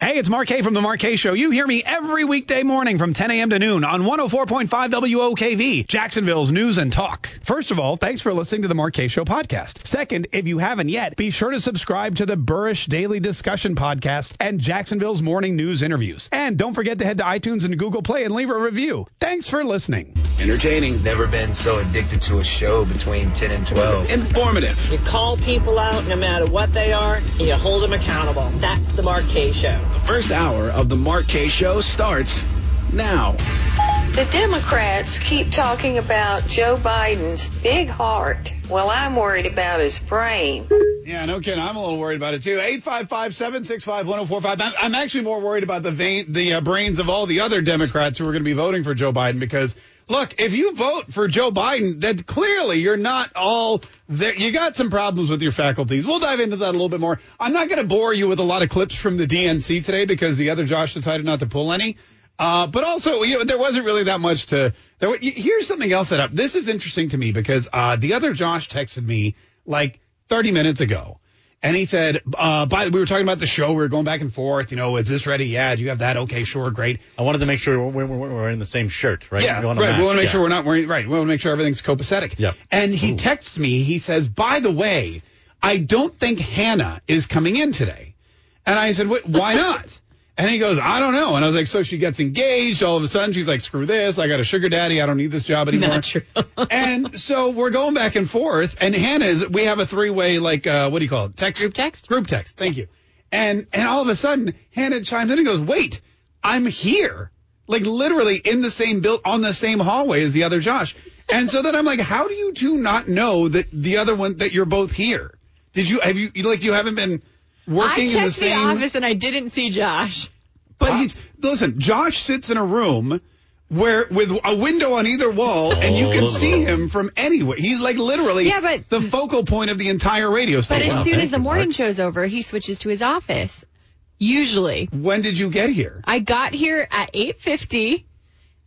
Hey, it's Mark Kaye from The Mark Kaye Show. You hear me every weekday morning from 10 a.m. to noon on 104.5 WOKV, Jacksonville's news and talk. First of all, thanks for listening to The Mark Kaye Show podcast. Second, if you haven't yet, be sure to subscribe to the Burrish Daily Discussion podcast and Jacksonville's morning news interviews. And don't forget to head to iTunes and Google Play and leave a review. Thanks for listening. Entertaining. Never been so addicted to a show between 10 and 12. Informative. You call people out no matter what they are, and you hold them accountable. That's The Mark Kaye Show. First hour of the Mark Kaye Show starts now. The Democrats keep talking about Joe Biden's big heart. Well, I'm worried about his brain. Yeah, no kidding. I'm a little worried about it too. 855-765-1045. I'm actually more worried about the vein, the uh, brains of all the other Democrats who are going to be voting for Joe Biden because look, if you vote for Joe Biden, then clearly you're not all there. You got some problems with your faculties. We'll dive into that a little bit more. I'm not going to bore you with a lot of clips from the DNC today because the other Josh decided not to pull any. Uh, but also, you know, there wasn't really that much to. There, here's something else set up. This is interesting to me because uh, the other Josh texted me like 30 minutes ago. And he said, uh, by the we were talking about the show. We were going back and forth. You know, is this ready? Yeah. Do you have that? Okay, sure, great. I wanted to make sure we're, we're, we're in the same shirt, right? Yeah, we right. Match. We want to make yeah. sure we're not wearing right. We want to make sure everything's copacetic. Yeah. And he Ooh. texts me. He says, by the way, I don't think Hannah is coming in today. And I said, why not? And he goes, I don't know. And I was like, so she gets engaged. All of a sudden, she's like, screw this. I got a sugar daddy. I don't need this job anymore. Not true. and so we're going back and forth. And Hannah is, we have a three way, like, uh, what do you call it? Text? Group text? Group text. Thank you. And, and all of a sudden, Hannah chimes in and goes, wait, I'm here. Like literally in the same built on the same hallway as the other Josh. And so then I'm like, how do you two not know that the other one, that you're both here? Did you, have you, like, you haven't been working I in checked the same. office and I didn't see Josh. But he's listen. Josh sits in a room where with a window on either wall, and you can see him from anywhere. He's like literally Yeah, but- the focal point of the entire radio station. But as soon thank as the morning Mark. show's over, he switches to his office. Usually. when did you get here? I got here at 8:50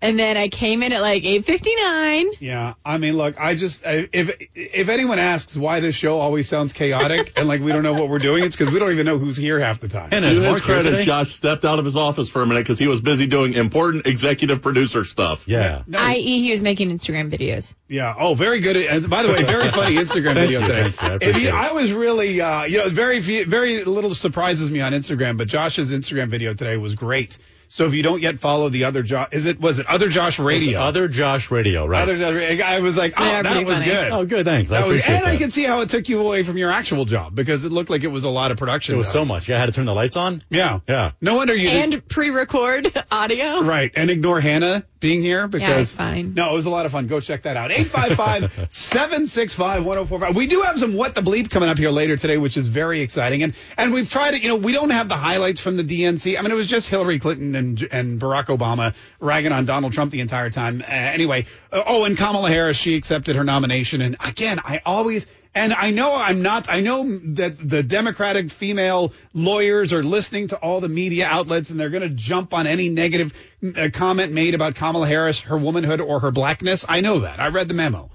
and then I came in at like 8:59. Yeah, I mean, look, I just I, if if anyone asks why this show always sounds chaotic and like we don't know what we're doing, it's because we don't even know who's here half the time. And To is his credit, today? Josh stepped out of his office for a minute because he was busy doing important executive producer stuff. Yeah. No, I.e. he was making Instagram videos. Yeah. Oh, very good. And by the way, very funny Instagram Thank video you, today. thank you. I If appreciate you- it. I was really, uh, you know, very, very little surprises me on Instagram, but Josh's Instagram video today was great. So if you don't yet follow the other Josh, is it was it other Josh Radio? Other Josh Radio, right? Other Josh Radio. I was like, oh, They are that was funny. good. oh, good. Thanks. I was, and that. I can see how it took you away from your actual job because it looked like it was a lot of production. it was done. so much. Yeah, I had to turn the lights on. Yeah. Yeah. No wonder you did. And pre-record audio. Right, and ignore Hannah being here because it's fine. No, it was a lot of fun. Go check that out. 855-765-1045. We do have some what the bleep coming up here later today, which is very exciting. And and we've tried it. You know, we don't have the highlights from the DNC. I mean, it was just Hillary Clinton and and Barack Obama ragging on Donald Trump the entire time. Uh, anyway, uh, oh, and Kamala Harris, she accepted her nomination. And again, I always. And I know I'm not, I know that the Democratic female lawyers are listening to all the media outlets and they're going to jump on any negative uh, comment made about Kamala Harris, her womanhood or her blackness. I know that. I read the memo.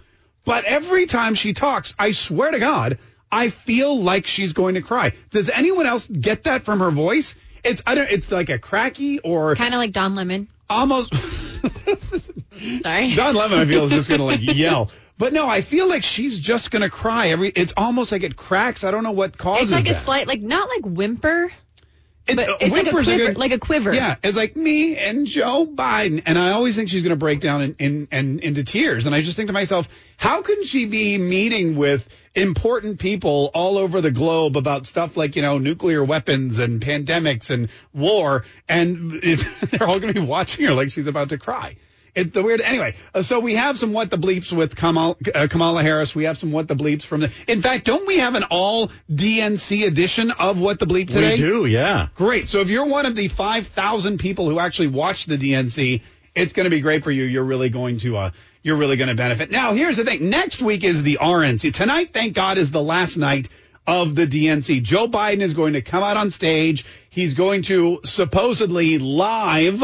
But every time she talks, I swear to God, I feel like she's going to cry. Does anyone else get that from her voice? It's, I don't, it's like a cracky or Kind of like Don Lemon. almost. Sorry. Don Lemon, I feel, is just going to like yell. But no, I feel like she's just going to cry. Every it's almost like it cracks. I don't know what causes it. it's like a slight, like not like whimper, It- but uh, it's like a quiver, good. like a quiver. Yeah, it's like me and Joe Biden, and I always think she's going to break down in, in, in into tears. And I just think to myself, how can she be meeting with important people all over the globe about stuff like you know nuclear weapons and pandemics and war, and they're all going to be watching her like she's about to cry? It, the weird. Anyway, uh, so we have some what the bleeps with Kamala, uh, Kamala Harris. We have some what the bleeps from the. In fact, don't we have an all DNC edition of what the bleep today? We do, yeah. Great. So if you're one of the 5,000 people who actually watch the DNC, it's going to be great for you. You're really going to, uh, you're really going to benefit. Now, here's the thing. Next week is the RNC. Tonight, thank God, is the last night of the DNC. Joe Biden is going to come out on stage. He's going to supposedly live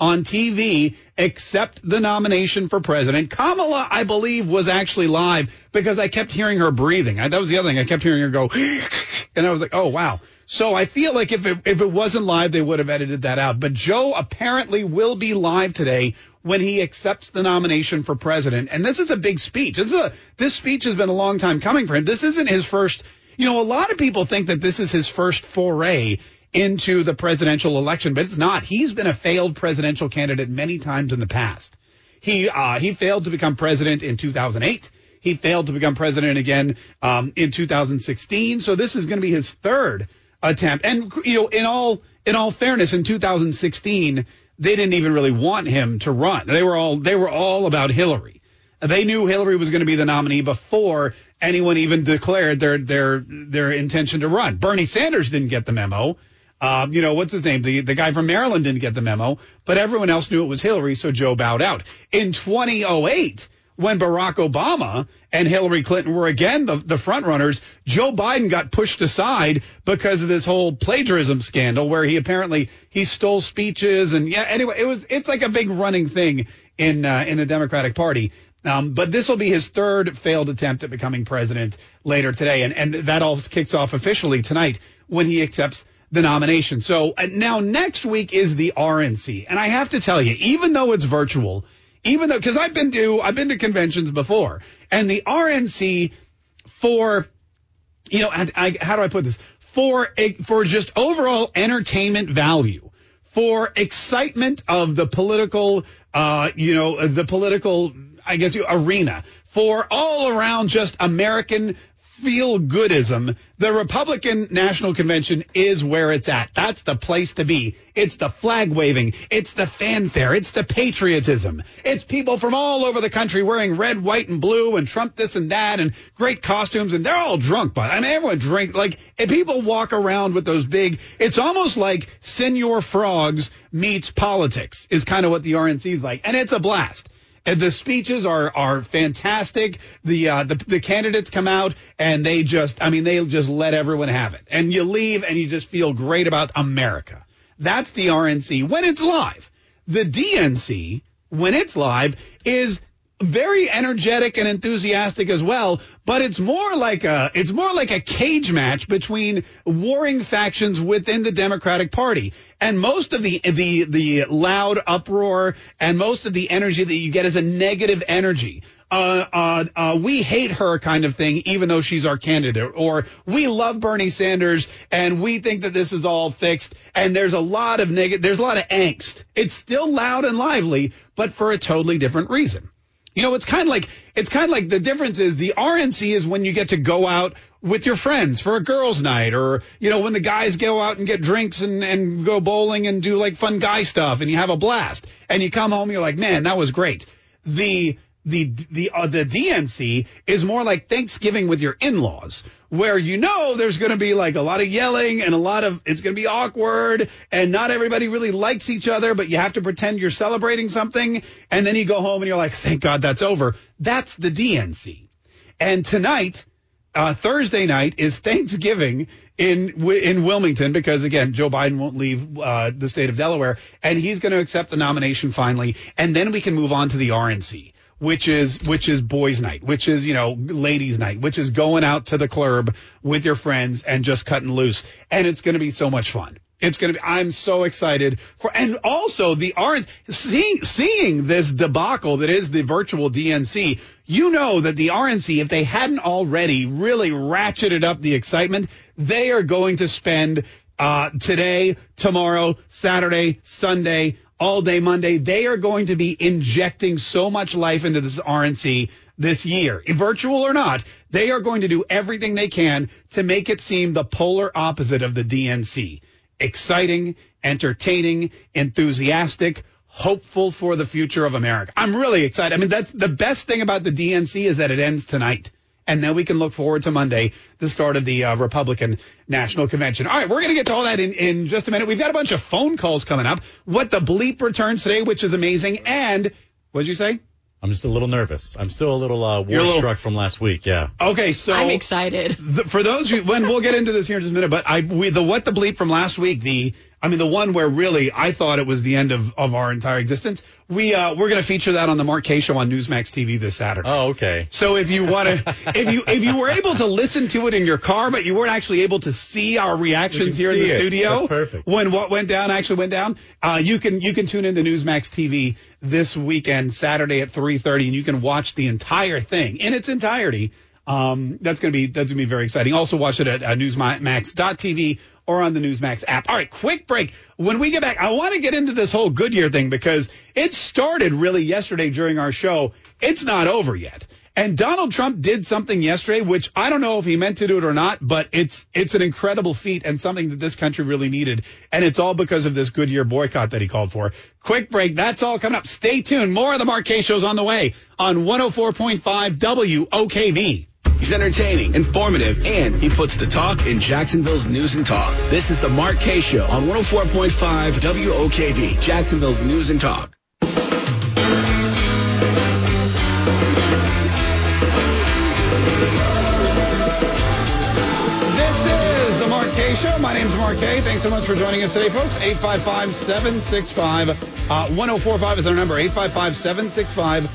on TV accept the nomination for president. Kamala, I believe, was actually live because I kept hearing her breathing. I, that was the other thing. I kept hearing her go, and I was like, oh, wow. So I feel like if it, if it wasn't live, they would have edited that out. But Joe apparently will be live today when he accepts the nomination for president. And this is a big speech. This is a, this speech has been a long time coming for him. This isn't his first, you know, a lot of people think that this is his first foray into the presidential election, but it's not. He's been a failed presidential candidate many times in the past. He, uh, he failed to become president in 2008. He failed to become president again, um, in 2016. So this is going to be his third attempt. And you know, in all in all fairness, in 2016, they didn't even really want him to run. They were all they were all about Hillary. They knew Hillary was going to be the nominee before anyone even declared their their their intention to run. Bernie Sanders didn't get the memo. Um, you know, what's his name? The the guy from Maryland didn't get the memo, but everyone else knew it was Hillary, so Joe bowed out. In 2008, when Barack Obama and Hillary Clinton were again the, the front runners, Joe Biden got pushed aside because of this whole plagiarism scandal where he apparently he stole speeches and yeah, anyway, it was it's like a big running thing in uh, in the Democratic Party. Um, but this will be his third failed attempt at becoming president later today, and and that all kicks off officially tonight when he accepts the nomination. So now next week is the RNC, and I have to tell you, even though it's virtual even though because I've been to I've been to conventions before, and the RNC for you know I, how do I put this for for just overall entertainment value for excitement of the political uh you know the political I guess arena for all around just American feel goodism, the Republican National Convention is where it's at. That's the place to be. It's the flag waving. It's the fanfare. It's the patriotism. It's people from all over the country wearing red, white, and blue and Trump this and that and great costumes. And they're all drunk, but I mean, everyone drink like people walk around with those big, it's almost like Señor Frogs meets politics is kind of what the RNC is like. And it's a blast. And the speeches are are fantastic. The, uh, the the candidates come out and they just, I mean, they just let everyone have it. And you leave and you just feel great about America. That's the RNC when it's live. The DNC when it's live is very energetic and enthusiastic as well, but it's more like a it's more like a cage match between warring factions within the Democratic Party. And most of the the the loud uproar and most of the energy that you get is a negative energy. Uh, uh, uh, we hate her kind of thing, even though she's our candidate, or we love Bernie Sanders and we think that this is all fixed. And there's a lot of negative, there's a lot of angst. It's still loud and lively, but for a totally different reason. You know, it's kind of like it's kind of like the difference is the RNC is when you get to go out with your friends for a girls' night, or you know when the guys go out and get drinks and and go bowling and do like fun guy stuff, and you have a blast, and you come home, you're like, man, that was great. The the the uh, the DNC is more like Thanksgiving with your in-laws, where you know there's going to be like a lot of yelling and a lot of it's going to be awkward, and not everybody really likes each other, but you have to pretend you're celebrating something, and then you go home and you're like, thank God that's over. That's the DNC, and tonight. Uh, Thursday night is Thanksgiving in in Wilmington because again Joe Biden won't leave uh, the state of Delaware and he's going to accept the nomination finally and then we can move on to the RNC which is which is boys night, which is you know ladies night, which is going out to the club with your friends and just cutting loose, and it's going to be so much fun. It's going to be. I'm so excited for, and also the RNC seeing seeing this debacle that is the virtual DNC. You know that the RNC, if they hadn't already really ratcheted up the excitement, they are going to spend uh, today, tomorrow, Saturday, Sunday all day Monday. They are going to be injecting so much life into this RNC this year, virtual or not. They are going to do everything they can to make it seem the polar opposite of the DNC. Exciting, entertaining, enthusiastic, hopeful for the future of America. I'm really excited. I mean, that's the best thing about the DNC is that it ends tonight. And then we can look forward to Monday, the start of the uh, Republican National Convention. All right, we're going to get to all that in, in just a minute. We've got a bunch of phone calls coming up. What the bleep returns today, which is amazing. And what did you say? I'm just a little nervous. I'm still a little uh, You're war little- struck from last week. Yeah. Okay, so I'm excited. the, for those who, when we'll get into this here in just a minute, but I, we, the what the bleep from last week, the, I mean, the one where really I thought it was the end of, of our entire existence. We, uh, we're going to feature that on the Mark Kaye show on Newsmax TV this Saturday. Oh, okay. So if you want to, if you if you were able to listen to it in your car, but you weren't actually able to see our reactions here in the it. studio, That's perfect. when what went down actually went down, uh, you can you can tune into Newsmax TV this weekend, Saturday at three thirty, and you can watch the entire thing in its entirety. Um, that's gonna be that's gonna be very exciting. Also watch it at uh, Newsmax.tv or on the Newsmax app. All right, quick break. When we get back, I want to get into this whole Goodyear thing because it started really yesterday during our show. It's not over yet. And Donald Trump did something yesterday, which I don't know if he meant to do it or not, but it's it's an incredible feat and something that this country really needed. And it's all because of this Goodyear boycott that he called for. Quick break. That's all coming up. Stay tuned. More of the Kaye shows on the way on 104.5 WOKV. He's entertaining, informative, and he puts the talk in Jacksonville's news and talk. This is the Mark Kaye Show on 104.5 WOKV, Jacksonville's news and talk. This is the Mark Kaye Show. My name's Mark Kaye. Thanks so much for joining us today, folks. 855 765 uh, 1045 is our number. 855 765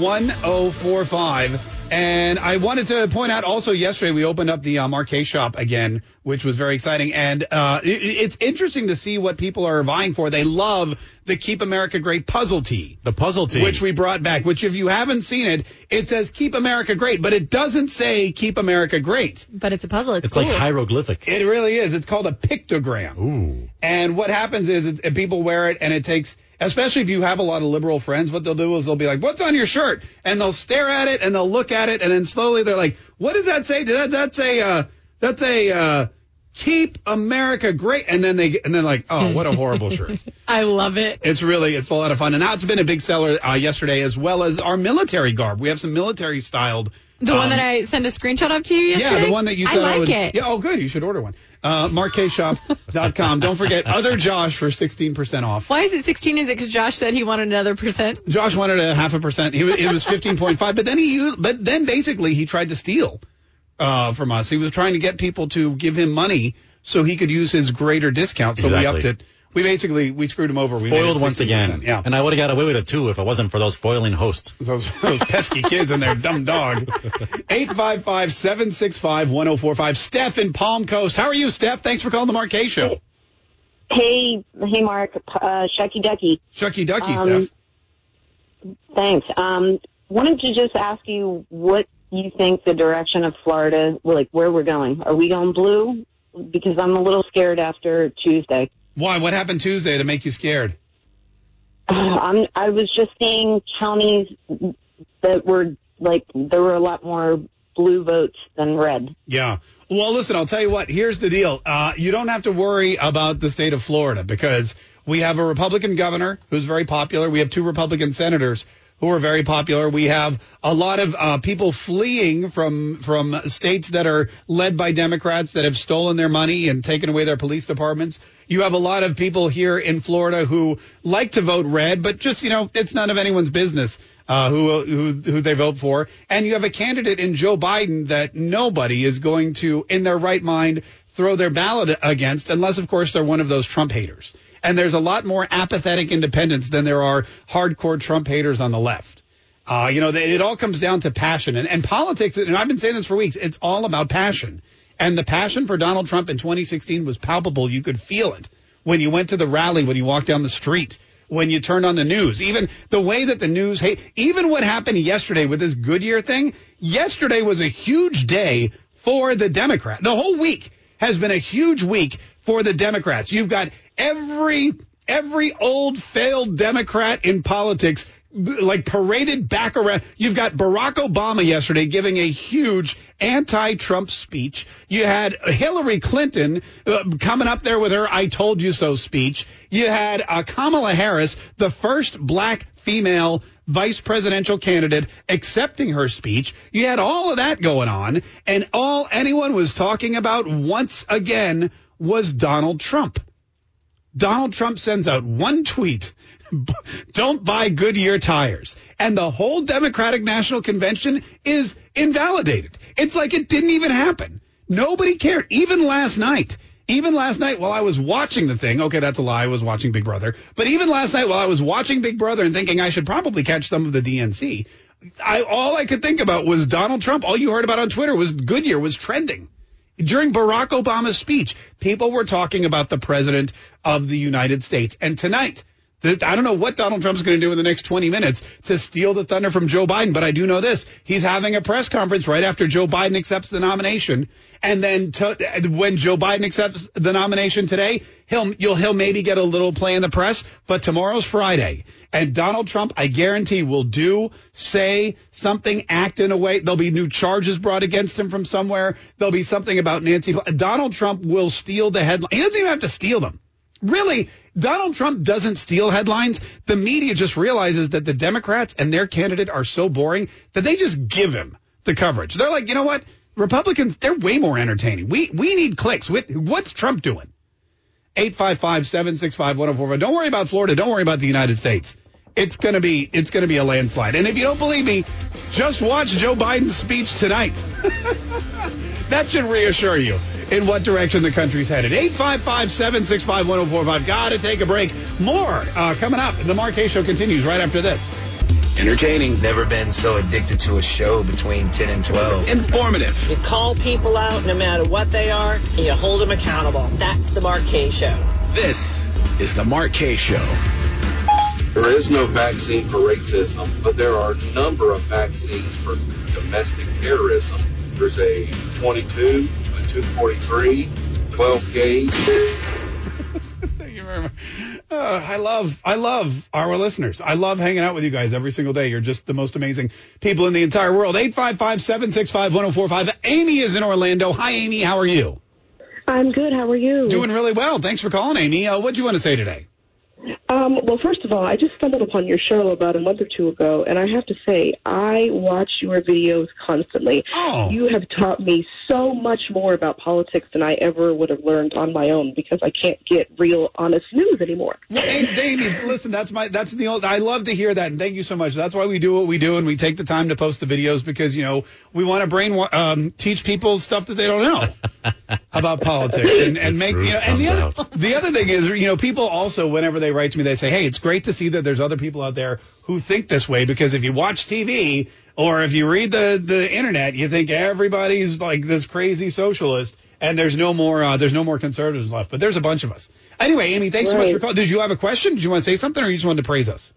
1045. And I wanted to point out also yesterday we opened up the uh, Mark shop again, which was very exciting. And uh, it, it's interesting to see what people are vying for. They love the Keep America Great puzzle tee. The puzzle team. Which we brought back, which if you haven't seen it, it says Keep America Great, but it doesn't say Keep America Great. But it's a puzzle. It's, it's cool. like hieroglyphics. It really is. It's called a pictogram. Ooh. And what happens is it, people wear it and it takes, especially if you have a lot of liberal friends, what they'll do is they'll be like, what's on your shirt? And they'll stare at it and they'll look at it and then slowly they're like, what does that say? Does that, that say, uh, that's a, uh, keep America great. And then they, and then like, oh, what a horrible shirt. I love it. It's really, it's a lot of fun. And now it's been a big seller, uh, yesterday as well as our military garb. We have some military styled. The one um, that I sent a screenshot of to you yesterday. yeah, the one that you said I like would. it. Yeah, oh, good. You should order one. Uh, MarkKayeshop.com. Don't forget other Josh for 16% off. Why is it 16? Is it because Josh said he wanted another percent? Josh wanted a half a percent. He, it was 15.5, but then he, used, but then basically he tried to steal, uh, from us. He was trying to get people to give him money so he could use his greater discount. So we upped it. We basically, we screwed him over. We Foiled once again. Yeah. And I would have got away with it too if it wasn't for those foiling hosts. Those, those pesky kids and their dumb dog. 855-765-1045. Steph in Palm Coast. How are you, Steph? Thanks for calling the Mark Kaye Show. Hey, hey, Mark, uh, Shucky Ducky. Shucky Ducky, Um, Steph. Thanks. Um, wanted to just ask you what you think the direction of Florida, like where we're going. Are we going blue? Because I'm a little scared after Tuesday. Why? What happened Tuesday to make you scared? I'm, I was just seeing counties that were like there were a lot more blue votes than red. Yeah. Well, listen, I'll tell you what. Here's the deal. Uh, you don't have to worry about the state of Florida because we have a Republican governor who's very popular. We have two Republican senators who are very popular. We have a lot of uh, people fleeing from from states that are led by Democrats that have stolen their money and taken away their police departments. You have a lot of people here in Florida who like to vote red, but just you know, it's none of anyone's business uh, who who who they vote for. And you have a candidate in Joe Biden that nobody is going to, in their right mind, throw their ballot against, unless of course they're one of those Trump haters. And there's a lot more apathetic independents than there are hardcore Trump haters on the left. Uh, you know, it all comes down to passion and, and politics. And I've been saying this for weeks. It's all about passion. And the passion for Donald Trump in 2016 was palpable. You could feel it when you went to the rally, when you walked down the street, when you turned on the news. Even the way that the news, hey, even what happened yesterday with this Goodyear thing, yesterday was a huge day for the Democrat. The whole week has been a huge week for the Democrats. You've got every every old failed Democrat in politics like paraded back around. You've got Barack Obama yesterday giving a huge anti-Trump speech. You had Hillary Clinton uh, coming up there with her "I told you so" speech. You had uh, Kamala Harris, the first black female vice presidential candidate, accepting her speech. You had all of that going on, and all anyone was talking about once again was Donald Trump. Donald Trump sends out one tweet don't buy Goodyear tires. And the whole Democratic National Convention is invalidated. It's like it didn't even happen. Nobody cared. Even last night. Even last night while I was watching the thing, okay, that's a lie. I was watching Big Brother. But even last night while I was watching Big Brother and thinking I should probably catch some of the DNC, I, all I could think about was Donald Trump. All you heard about on Twitter was Goodyear was trending. During Barack Obama's speech, people were talking about the president of the United States. And tonight, I don't know what Donald Trump's going to do in the next 20 minutes to steal the thunder from Joe Biden, but I do know this. He's having a press conference right after Joe Biden accepts the nomination. And then to, when Joe Biden accepts the nomination today, he'll, you'll, he'll maybe get a little play in the press, but tomorrow's Friday. And Donald Trump, I guarantee, will do, say something, act in a way. There'll be new charges brought against him from somewhere. There'll be something about Nancy. Donald Trump will steal the headline. He doesn't even have to steal them. Really, Donald Trump doesn't steal headlines. The media just realizes that the Democrats and their candidate are so boring that they just give him the coverage. They're like, you know what? Republicans, they're way more entertaining. We we need clicks. What's Trump doing? 855-765-1045. Don't worry about Florida. Don't worry about the United States. It's gonna be it's gonna be a landslide. And if you don't believe me, just watch Joe Biden's speech tonight. that should reassure you in what direction the country's headed. 855-765-1045. Got to take a break. More uh, coming up. The Kaye Show continues right after this. Entertaining. Never been so addicted to a show between 10 and 12. Informative. You call people out no matter what they are, and you hold them accountable. That's the Mark Kaye Show. This is the Mark Kaye Show. There is no vaccine for racism, but there are a number of vaccines for domestic terrorism. There's a 22, a 243, 12 gauge. Thank you very much. Uh, I love, I love our listeners. I love hanging out with you guys every single day. You're just the most amazing people in the entire world. 855-765-1045. Amy is in Orlando. Hi, Amy. How are you? I'm good. How are you? Doing really well. Thanks for calling, Amy. Uh, what do you want to say today? Um, well, first of all, I just stumbled upon your show about a month or two ago, and I have to say, I watch your videos constantly. Oh. You have taught me so much more about politics than I ever would have learned on my own because I can't get real, honest news anymore. Well, Amy, listen, that's my that's the old. I love to hear that, and thank you so much. That's why we do what we do, and we take the time to post the videos because you know we want to brain um, teach people stuff that they don't know about politics, and, and make you know. And the other, the other thing is, you know, people also whenever they write to me, they say, "Hey, it's great to see that there's other people out there who think this way." Because if you watch TV or if you read the the internet, you think everybody's like this crazy socialist, and there's no more uh, there's no more conservatives left. But there's a bunch of us. Anyway, Amy, thanks so much for calling. Did you have a question? Did you want to say something, or you just wanted to praise us?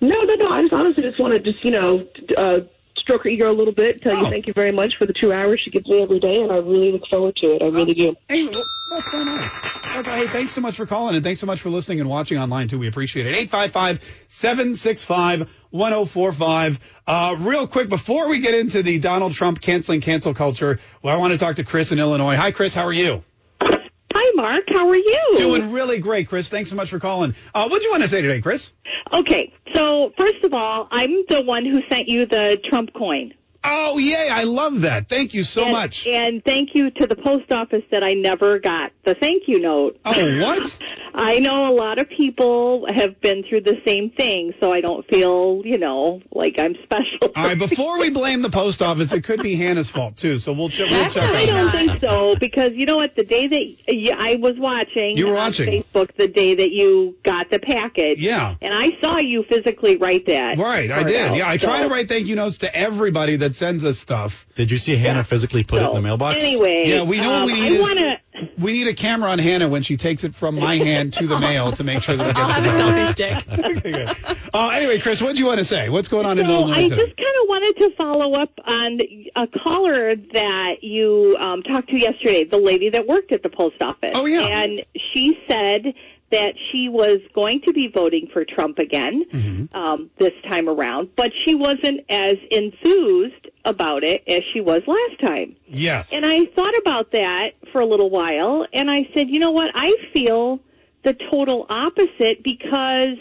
No, no, no. I just honestly just want to just you know. Uh, stroke her ego a little bit, tell you thank you very much for the two hours she gives me every day, and I really look forward to it. I really do. Hey, well, that's so nice. Hey, thanks so much for calling, and thanks so much for listening and watching online, too. We appreciate it. 855-765-1045. Uh, real quick, before we get into the Donald Trump canceling cancel culture, well, I want to talk to Chris in Illinois. Hi, Chris. How are you? Hi, Mark. How are you? Doing really great, Chris. Thanks so much for calling. Uh, what do you want to say today, Chris? Okay, so first of all, I'm the one who sent you the Trump coin. Oh, yay. I love that. Thank you so and, much. And thank you to the post office that I never got the thank you note. Oh, what? I know a lot of people have been through the same thing, so I don't feel, you know, like I'm special. All right, before we blame the post office, it could be Hannah's fault, too, so we'll, ch- we'll check I don't think so, because you know what? The day that I was watching, You were on watching. Facebook the day that you got the package. Yeah. And I saw you physically write that. Right, I did. out, Yeah, I try to write thank you notes to everybody that sends us stuff. Did you see Hannah physically put it in the mailbox? Anyway, Yeah, we know um, what we I need. is- wanna- we need a camera on Hannah when she takes it from my hand to the mail to make sure that it gets I'll have a selfie stick. okay, good. Uh, anyway, Chris, what do you want to say? What's going on in So Illinois I today? just kind of wanted to follow up on a caller that you um, talked to yesterday, the lady that worked at the post office. Oh, yeah. And she said that she was going to be voting for Trump again Mm-hmm. um, this time around, but she wasn't as enthused about it as she was last time. Yes. And I thought about that for a little while, and I said, you know what? I feel the total opposite because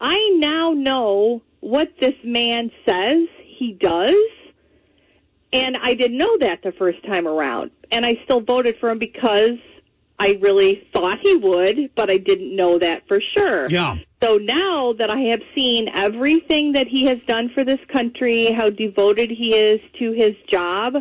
I now know what this man says he does, and I didn't know that the first time around. And I still voted for him because I really thought he would, but I didn't know that for sure. Yeah. So now that I have seen everything that he has done for this country, how devoted he is to his job,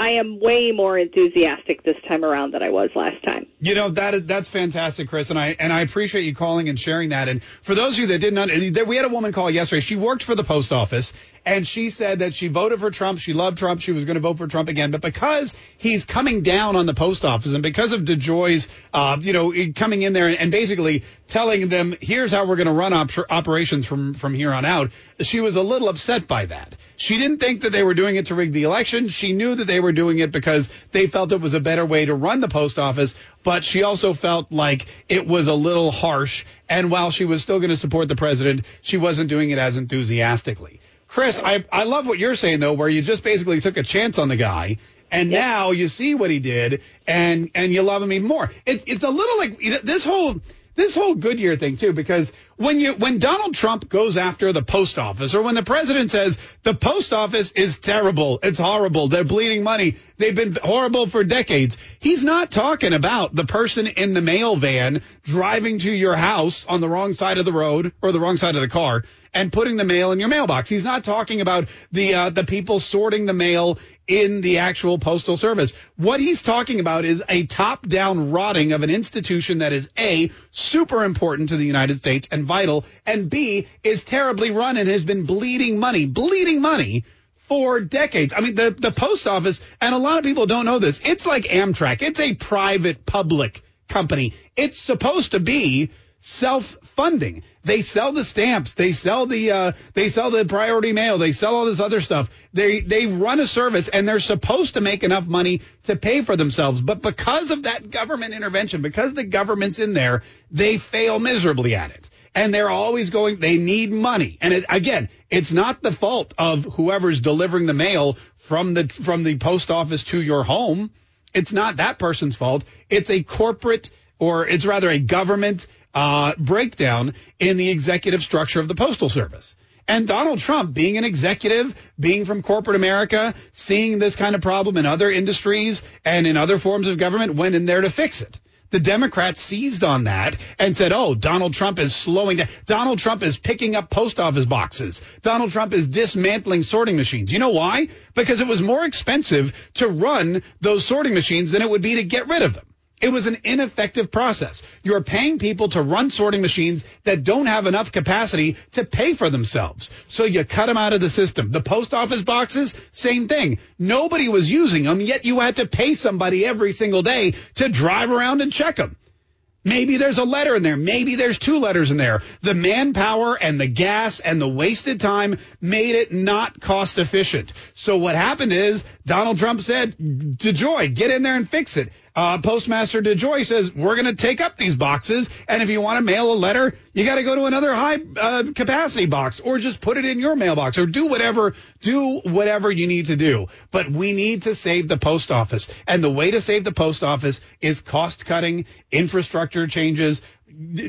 I am way more enthusiastic this time around than I was last time. You know that that's fantastic, Chris, and I and I appreciate you calling and sharing that. And for those of you that didn't, we had a woman call yesterday. She worked for the post office, and she said that she voted for Trump. She loved Trump. She was going to vote for Trump again, but because he's coming down on the post office, and because of DeJoy's, uh, you know, coming in there and, and basically telling them, "Here's how we're going to run op- operations from from here on out," she was a little upset by that. She didn't think that they were doing it to rig the election. She knew that they were doing it because they felt it was a better way to run the post office, but she also felt like it was a little harsh. And while she was still going to support the president, she wasn't doing it as enthusiastically. Chris, I, I love what you're saying though, where you just basically took a chance on the guy. And now you see what he did, and and you love him even more. It's it's a little like this whole this whole Goodyear thing too, because when you when Donald Trump goes after the post office, or when the president says the post office is terrible, it's horrible, they're bleeding money, they've been horrible for decades, he's not talking about the person in the mail van driving to your house on the wrong side of the road or the wrong side of the car and putting the mail in your mailbox. He's not talking about the uh, the people sorting the mail in the actual postal service. What he's talking about is a top-down rotting of an institution that is a super important to the United States and vital, and B is terribly run and has been bleeding money, bleeding money for decades. I mean, the the post office, and a lot of people don't know this. It's like Amtrak. It's a private public company. It's supposed to be self-funding. They sell the stamps. They sell the uh, they sell the priority mail. They sell all this other stuff. They they run a service and they're supposed to make enough money to pay for themselves. But because of that government intervention, because the government's in there, they fail miserably at it. And they're always going. They need money. And it, again, it's not the fault of whoever's delivering the mail from the from the post office to your home. It's not that person's fault. It's a corporate or it's rather a government uh, breakdown in the executive structure of the Postal Service. And Donald Trump, being an executive, being from corporate America, seeing this kind of problem in other industries and in other forms of government, went in there to fix it. The Democrats seized on that and said, oh, Donald Trump is slowing down. Donald Trump is picking up post office boxes. Donald Trump is dismantling sorting machines. You know why? Because it was more expensive to run those sorting machines than it would be to get rid of them. It was an ineffective process. You're paying people to run sorting machines that don't have enough capacity to pay for themselves. So you cut them out of the system. The post office boxes, same thing. Nobody was using them, yet you had to pay somebody every single day to drive around and check them. Maybe there's a letter in there. Maybe there's two letters in there. The manpower and the gas and the wasted time made it not cost efficient. So what happened is Donald Trump said, DeJoy, get in there and fix it. Uh, Postmaster DeJoy says, we're going to take up these boxes. And if you want to mail a letter, you got to go to another high uh, capacity box or just put it in your mailbox or do whatever, do whatever you need to do. But we need to save the post office. And the way to save the post office is cost cutting, infrastructure changes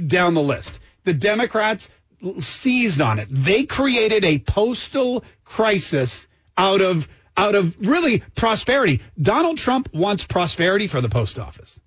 down the list. The Democrats seized on it. They created a postal crisis out of out of really prosperity. Donald Trump wants prosperity for the post office.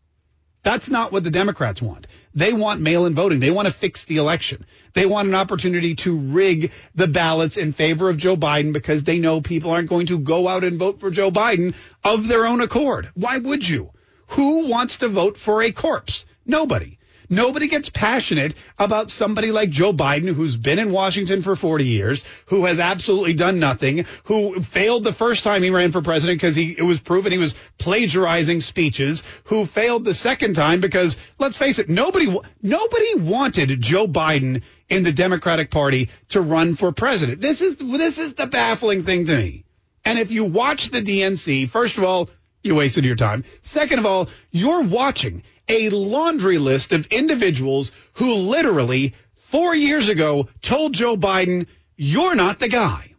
That's not what the Democrats want. They want mail-in voting. They want to fix the election. They want an opportunity to rig the ballots in favor of Joe Biden because they know people aren't going to go out and vote for Joe Biden of their own accord. Why would you? Who wants to vote for a corpse? Nobody. Nobody gets passionate about somebody like Joe Biden, who's been in Washington for 40 years, who has absolutely done nothing, who failed the first time he ran for president because he it was proven he was plagiarizing speeches, who failed the second time because let's face it, nobody nobody wanted Joe Biden in the Democratic Party to run for president. This is this is the baffling thing to me. And if you watch the DNC, first of all, you wasted your time. Second of all, you're watching a laundry list of individuals who literally four years ago told Joe Biden, you're not the guy.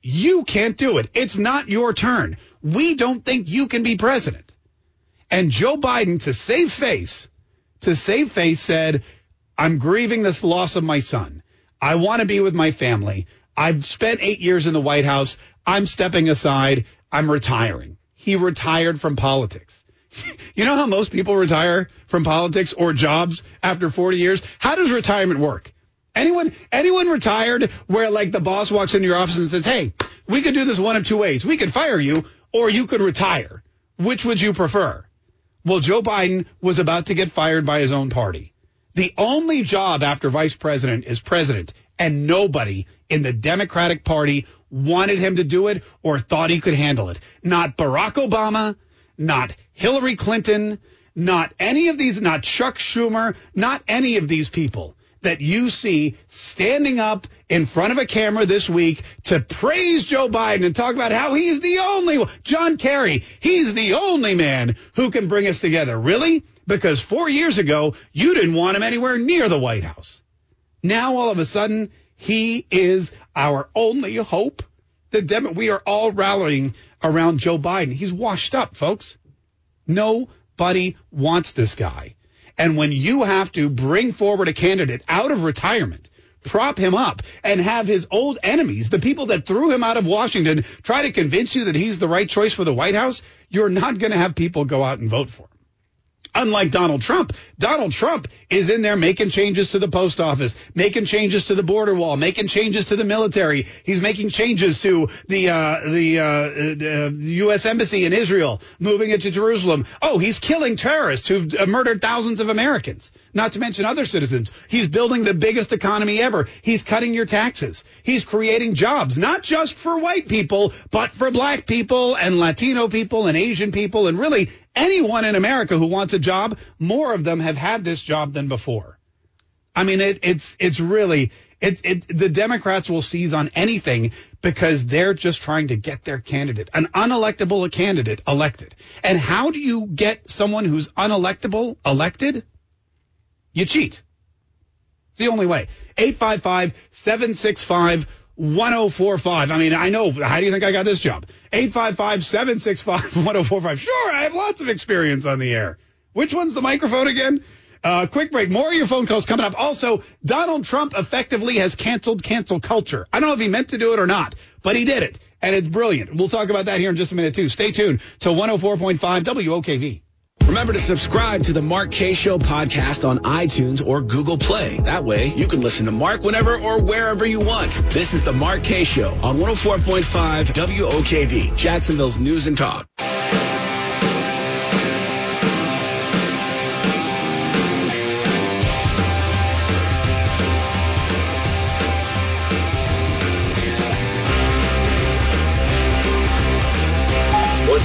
You can't do it. It's not your turn. We don't think you can be president. And Joe Biden, to save face, to save face, said, I'm grieving this loss of my son. I want to be with my family. I've spent eight years in the White House. I'm stepping aside. I'm retiring. He retired from politics. you know how most people retire from politics or jobs after 40 years? How does retirement work? Anyone, anyone retired where like the boss walks into your office and says, Hey, we could do this one of two ways. We could fire you or you could retire. Which would you prefer? Well, Joe Biden was about to get fired by his own party. The only job after vice president is president, and nobody in the Democratic Party wanted him to do it or thought he could handle it. Not Barack Obama, not Hillary Clinton, not any of these, not Chuck Schumer, not any of these people that you see standing up in front of a camera this week to praise Joe Biden and talk about how he's the only. John Kerry, he's the only man who can bring us together. Really? Because four years ago, you didn't want him anywhere near the White House. Now all of a sudden, he is our only hope. The Dem- we are all rallying around Joe Biden. He's washed up, folks. Nobody wants this guy. And when you have to bring forward a candidate out of retirement, prop him up, and have his old enemies, the people that threw him out of Washington, try to convince you that he's the right choice for the White House, you're not going to have people go out and vote for him. Unlike Donald Trump, Donald Trump is in there making changes to the post office, making changes to the border wall, making changes to the military. He's making changes to the uh, the uh, uh, U.S. embassy in Israel, moving it to Jerusalem. Oh, he's killing terrorists who've uh, murdered thousands of Americans, not to mention other citizens. He's building the biggest economy ever. He's cutting your taxes. He's creating jobs, not just for white people, but for black people and Latino people and Asian people and really anyone in America who wants a job, more of them have had this job than before. I mean, it, it's it's really it, it the Democrats will seize on anything because they're just trying to get their candidate, an unelectable candidate, elected. And how do you get someone who's unelectable elected? You cheat. It's the only way. 855 765 1045. I mean, I know. How do you think I got this job? 855 765 1045. Sure, I have lots of experience on the air. Which one's the microphone again? Uh, quick break. More of your phone calls coming up. Also, Donald Trump effectively has canceled cancel culture. I don't know if he meant to do it or not, but he did it. And it's brilliant. We'll talk about that here in just a minute, too. Stay tuned to 104.5 WOKV. Remember to subscribe to the Mark Kaye Show podcast on iTunes or Google Play. That way you can listen to Mark whenever or wherever you want. This is the Mark Kaye Show on 104.5 WOKV, Jacksonville's News and Talk.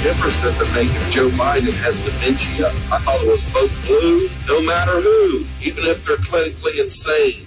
Difference does it make if Joe Biden has dementia? I thought it was vote blue, no matter who, even if they're clinically insane.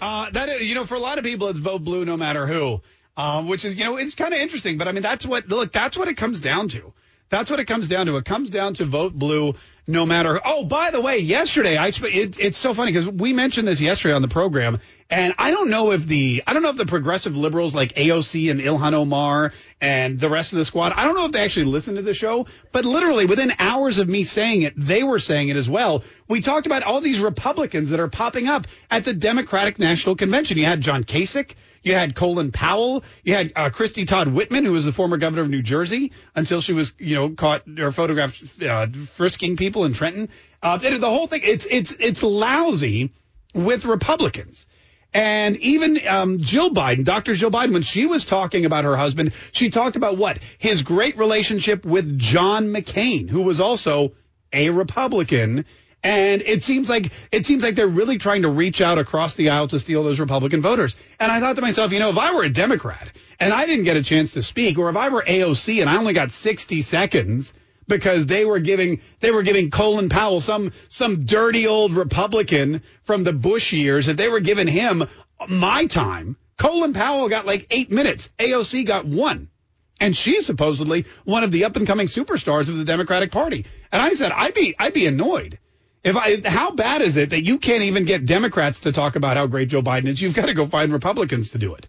Uh, that is, you know, for a lot of people, it's vote blue no matter who, um, which is, you know, it's kind of interesting. But I mean, that's what look, that's what it comes down to. That's what it comes down to. It comes down to vote blue no matter. Oh, by the way, yesterday I it, it's so funny because we mentioned this yesterday on the program, and I don't know if the I don't know if the progressive liberals like AOC and Ilhan Omar and the rest of the squad, I don't know if they actually listened to the show, but literally within hours of me saying it, they were saying it as well. We talked about all these Republicans that are popping up at the Democratic National Convention. You had John Kasich. You had Colin Powell. You had uh, Christie Todd Whitman, who was the former governor of New Jersey until she was, you know, caught or photographed uh, frisking people in Trenton. Uh, the whole thing, it's it's it's lousy with Republicans. And even um, Jill Biden, Dr. Jill Biden, when she was talking about her husband, she talked about what his great relationship with John McCain, who was also a Republican and it seems like it seems like they're really trying to reach out across the aisle to steal those Republican voters. And I thought to myself, you know, if I were a Democrat and I didn't get a chance to speak, or if I were AOC and I only got 60 seconds because they were giving they were giving Colin Powell some some dirty old Republican from the Bush years, if they were giving him my time, Colin Powell got like eight minutes. AOC got one. And she's supposedly one of the up and coming superstars of the Democratic Party. And I said, I'd be, I'd be annoyed. If I, how bad is it that you can't even get Democrats to talk about how great Joe Biden is? You've got to go find Republicans to do it.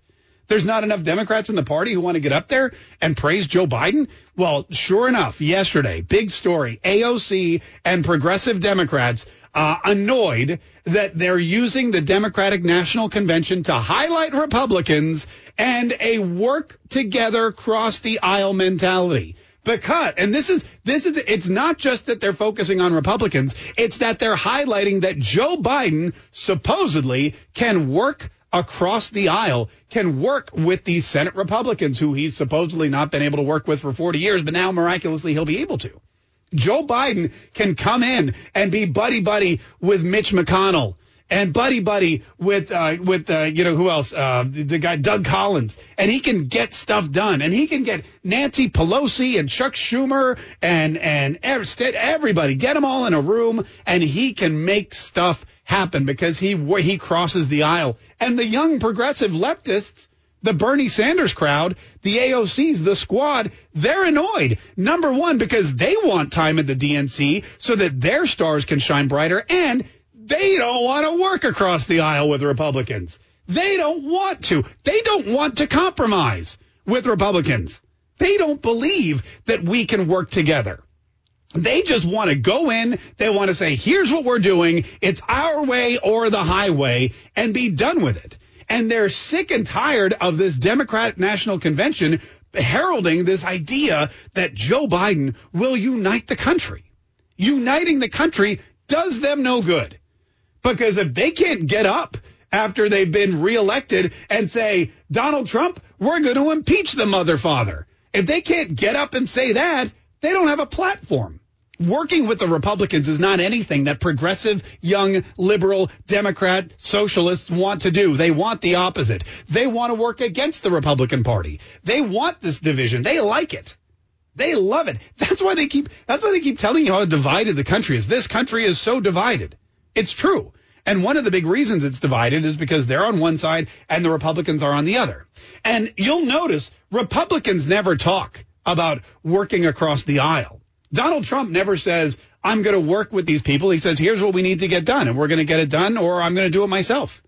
There's not enough Democrats in the party who want to get up there and praise Joe Biden. Well, sure enough, yesterday, big story, AOC and progressive Democrats uh, annoyed that they're using the Democratic National Convention to highlight Republicans and a work together cross the aisle mentality. Because, and this is, this is, it's not just that they're focusing on Republicans, it's that they're highlighting that Joe Biden supposedly can work across the aisle, can work with these Senate Republicans who he's supposedly not been able to work with for 40 years, but now miraculously he'll be able to. Joe Biden can come in and be buddy buddy with Mitch McConnell and buddy buddy with uh, with uh, you know who else? Uh, the guy Doug Collins. And he can get stuff done. And he can get Nancy Pelosi and Chuck Schumer and and everybody. Get them all in a room and he can make stuff happen because he he crosses the aisle. And the young progressive leftists the Bernie Sanders crowd, the AOCs, the squad, they're annoyed. Number one, because they want time at the DNC so that their stars can shine brighter, and they don't want to work across the aisle with Republicans. They don't want to. They don't want to compromise with Republicans. They don't believe that we can work together. They just want to go in. They want to say, here's what we're doing. It's our way or the highway and be done with it and they're sick and tired of this Democratic National Convention heralding this idea that Joe Biden will unite the country. Uniting the country does them no good. Because if they can't get up after they've been reelected and say, Donald Trump, we're going to impeach the mother father. If they can't get up and say that, they don't have a platform working with the Republicans is not anything that progressive, young, liberal, Democrat, socialists want to do. They want the opposite. They want to work against the Republican Party. They want this division. They like it. They love it. That's why they keep, that's why they keep telling you how divided the country is. This country is so divided. It's true. And one of the big reasons it's divided is because they're on one side and the Republicans are on the other. And you'll notice Republicans never talk about working across the aisle. Donald Trump never says, I'm going to work with these people. He says, here's what we need to get done, and we're going to get it done, or I'm going to do it myself.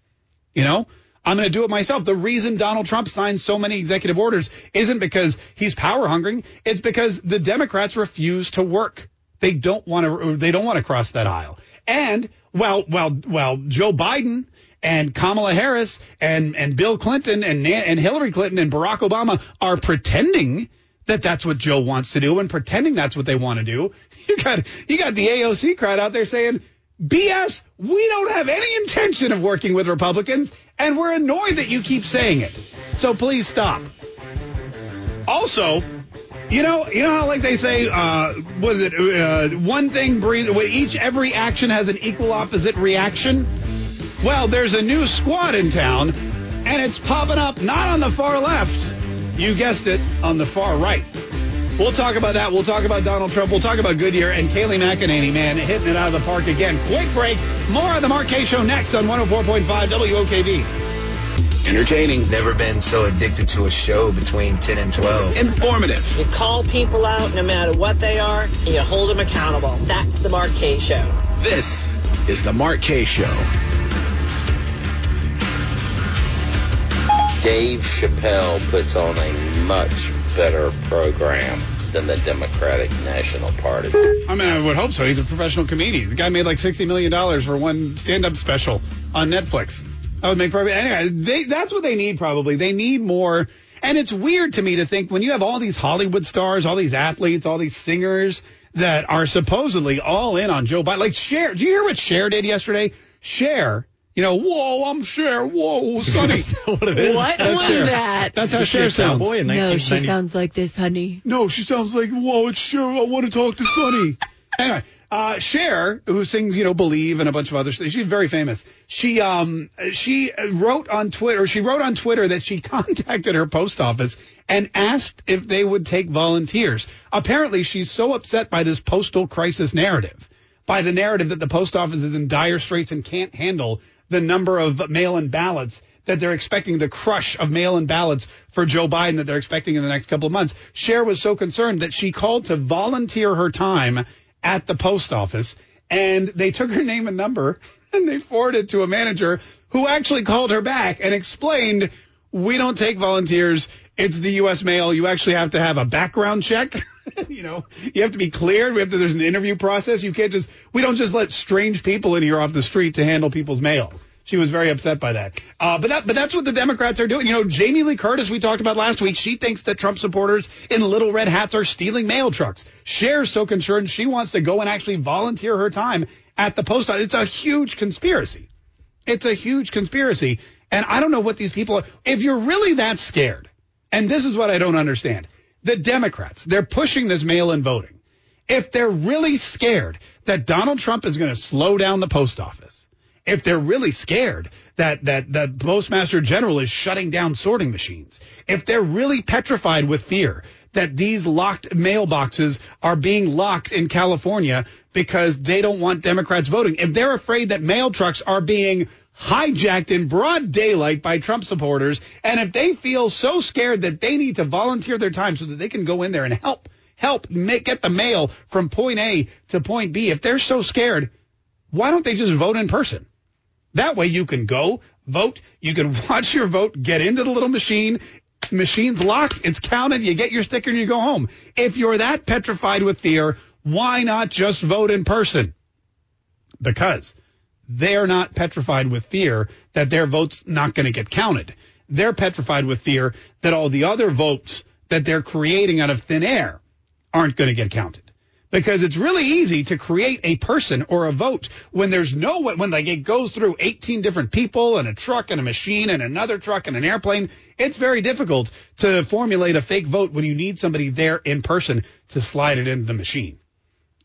You know, I'm going to do it myself. The reason Donald Trump signs so many executive orders isn't because he's power hungry. It's because the Democrats refuse to work. They don't want to, they don't want to cross that aisle. And well, well, well, Joe Biden and Kamala Harris and, and Bill Clinton and, and Hillary Clinton and Barack Obama are pretending that that's what Joe wants to do and pretending that's what they want to do. You got you got the AOC crowd out there saying, "BS, we don't have any intention of working with Republicans, and we're annoyed that you keep saying it. So please stop." Also, you know, you know how like they say, uh, was it uh, one thing breathe? Each every action has an equal opposite reaction. Well, there's a new squad in town, and it's popping up not on the far left you guessed it, on the far right. We'll talk about that. We'll talk about Donald Trump. We'll talk about Goodyear and Kayleigh McEnany, man, hitting it out of the park again. Quick break. More of the Mark Kaye Show next on 104.5 WOKV. Entertaining. Never been so addicted to a show between 10 and 12. Informative. You call people out no matter what they are, and you hold them accountable. That's the Mark Kaye Show. This is the Mark Kaye Show. Dave Chappelle puts on a much better program than the Democratic National Party. I mean, I would hope so. He's a professional comedian. The guy made like $60 million for one stand-up special on Netflix. That would make probably, anyway, they, that's what they need probably. They need more. And it's weird to me to think when you have all these Hollywood stars, all these athletes, all these singers that are supposedly all in on Joe Biden. Like Cher, do you hear what Cher did yesterday? Cher you know, whoa, I'm Cher. Whoa, Sonny. That's what it is. What That's was Cher. that? That's how Cher sounds. Cowboy in No, she sounds like this, honey. No, she sounds like, whoa, it's Cher. I want to talk to Sonny. anyway, uh, Cher, who sings, you know, Believe and a bunch of other things, she's very famous. She, um, she wrote on Twitter, she wrote on Twitter that she contacted her post office and asked if they would take volunteers. Apparently, she's so upset by this postal crisis narrative, by the narrative that the post office is in dire straits and can't handle the number of mail-in ballots that they're expecting the crush of mail-in ballots for Joe Biden that they're expecting in the next couple of months. Cher was so concerned that she called to volunteer her time at the post office and they took her name and number and they forwarded to a manager who actually called her back and explained, we don't take volunteers. It's the U.S. mail. You actually have to have a background check. you know, you have to be cleared. We have to, there's an interview process. You can't just, we don't just let strange people in here off the street to handle people's mail. She was very upset by that. Uh, but that, but that's what the Democrats are doing. You know, Jamie Lee Curtis, we talked about last week. She thinks that Trump supporters in little red hats are stealing mail trucks. Cher's so concerned she wants to go and actually volunteer her time at the post office. It's a huge conspiracy. It's a huge conspiracy. And I don't know what these people are. If you're really that scared, and this is what I don't understand, the Democrats, they're pushing this mail-in voting. If they're really scared that Donald Trump is going to slow down the post office, if they're really scared that that the postmaster general is shutting down sorting machines, if they're really petrified with fear that these locked mailboxes are being locked in California because they don't want Democrats voting, if they're afraid that mail trucks are being hijacked in broad daylight by Trump supporters, and if they feel so scared that they need to volunteer their time so that they can go in there and help help make, get the mail from point A to point B, if they're so scared, why don't they just vote in person? That way you can go vote. You can watch your vote, get into the little machine. Machine's locked. It's counted. You get your sticker and you go home. If you're that petrified with fear, why not just vote in person? Because they're not petrified with fear that their vote's not going to get counted. They're petrified with fear that all the other votes that they're creating out of thin air aren't going to get counted because it's really easy to create a person or a vote when there's no when like it goes through 18 different people and a truck and a machine and another truck and an airplane. It's very difficult to formulate a fake vote when you need somebody there in person to slide it into the machine.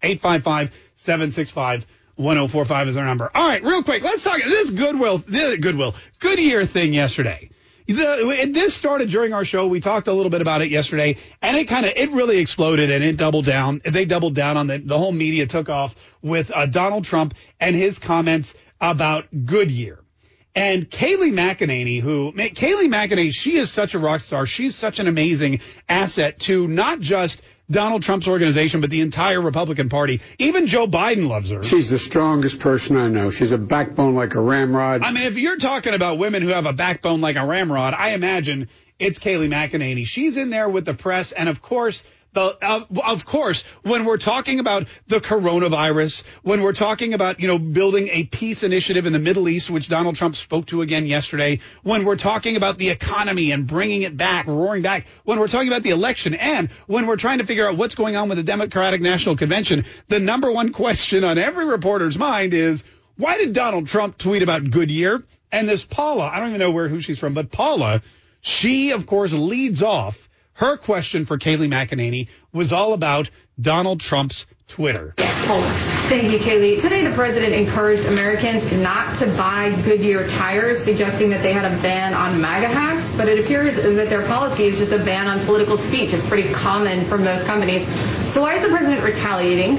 855-765 1045 is our number. All right, real quick, let's talk this Goodwill, this Goodwill, Goodyear thing yesterday. The, this started during our show. We talked a little bit about it yesterday, and it kind of it really exploded and it doubled down. They doubled down on the the whole media took off with uh, Donald Trump and his comments about Goodyear. And Kayleigh McEnany, who Kayleigh McEnany, she is such a rock star. She's such an amazing asset to not just Donald Trump's organization, but the entire Republican Party. Even Joe Biden loves her. She's the strongest person I know. She's a backbone like a ramrod. I mean, if you're talking about women who have a backbone like a ramrod, I imagine it's Kayleigh McEnany. She's in there with the press, and of course, the, uh, of course, when we're talking about the coronavirus, when we're talking about, you know, building a peace initiative in the Middle East, which Donald Trump spoke to again yesterday, when we're talking about the economy and bringing it back, roaring back, when we're talking about the election, and when we're trying to figure out what's going on with the Democratic National Convention, the number one question on every reporter's mind is, why did Donald Trump tweet about Goodyear? And this Paula, I don't even know where who she's from, but Paula, she of course leads off her question for Kayleigh McEnany was all about Donald Trump's Twitter. Thank you, Kayleigh. Today, the president encouraged Americans not to buy Goodyear tires, suggesting that they had a ban on MAGA hats. But it appears that their policy is just a ban on political speech. It's pretty common for most companies. So why is the president retaliating?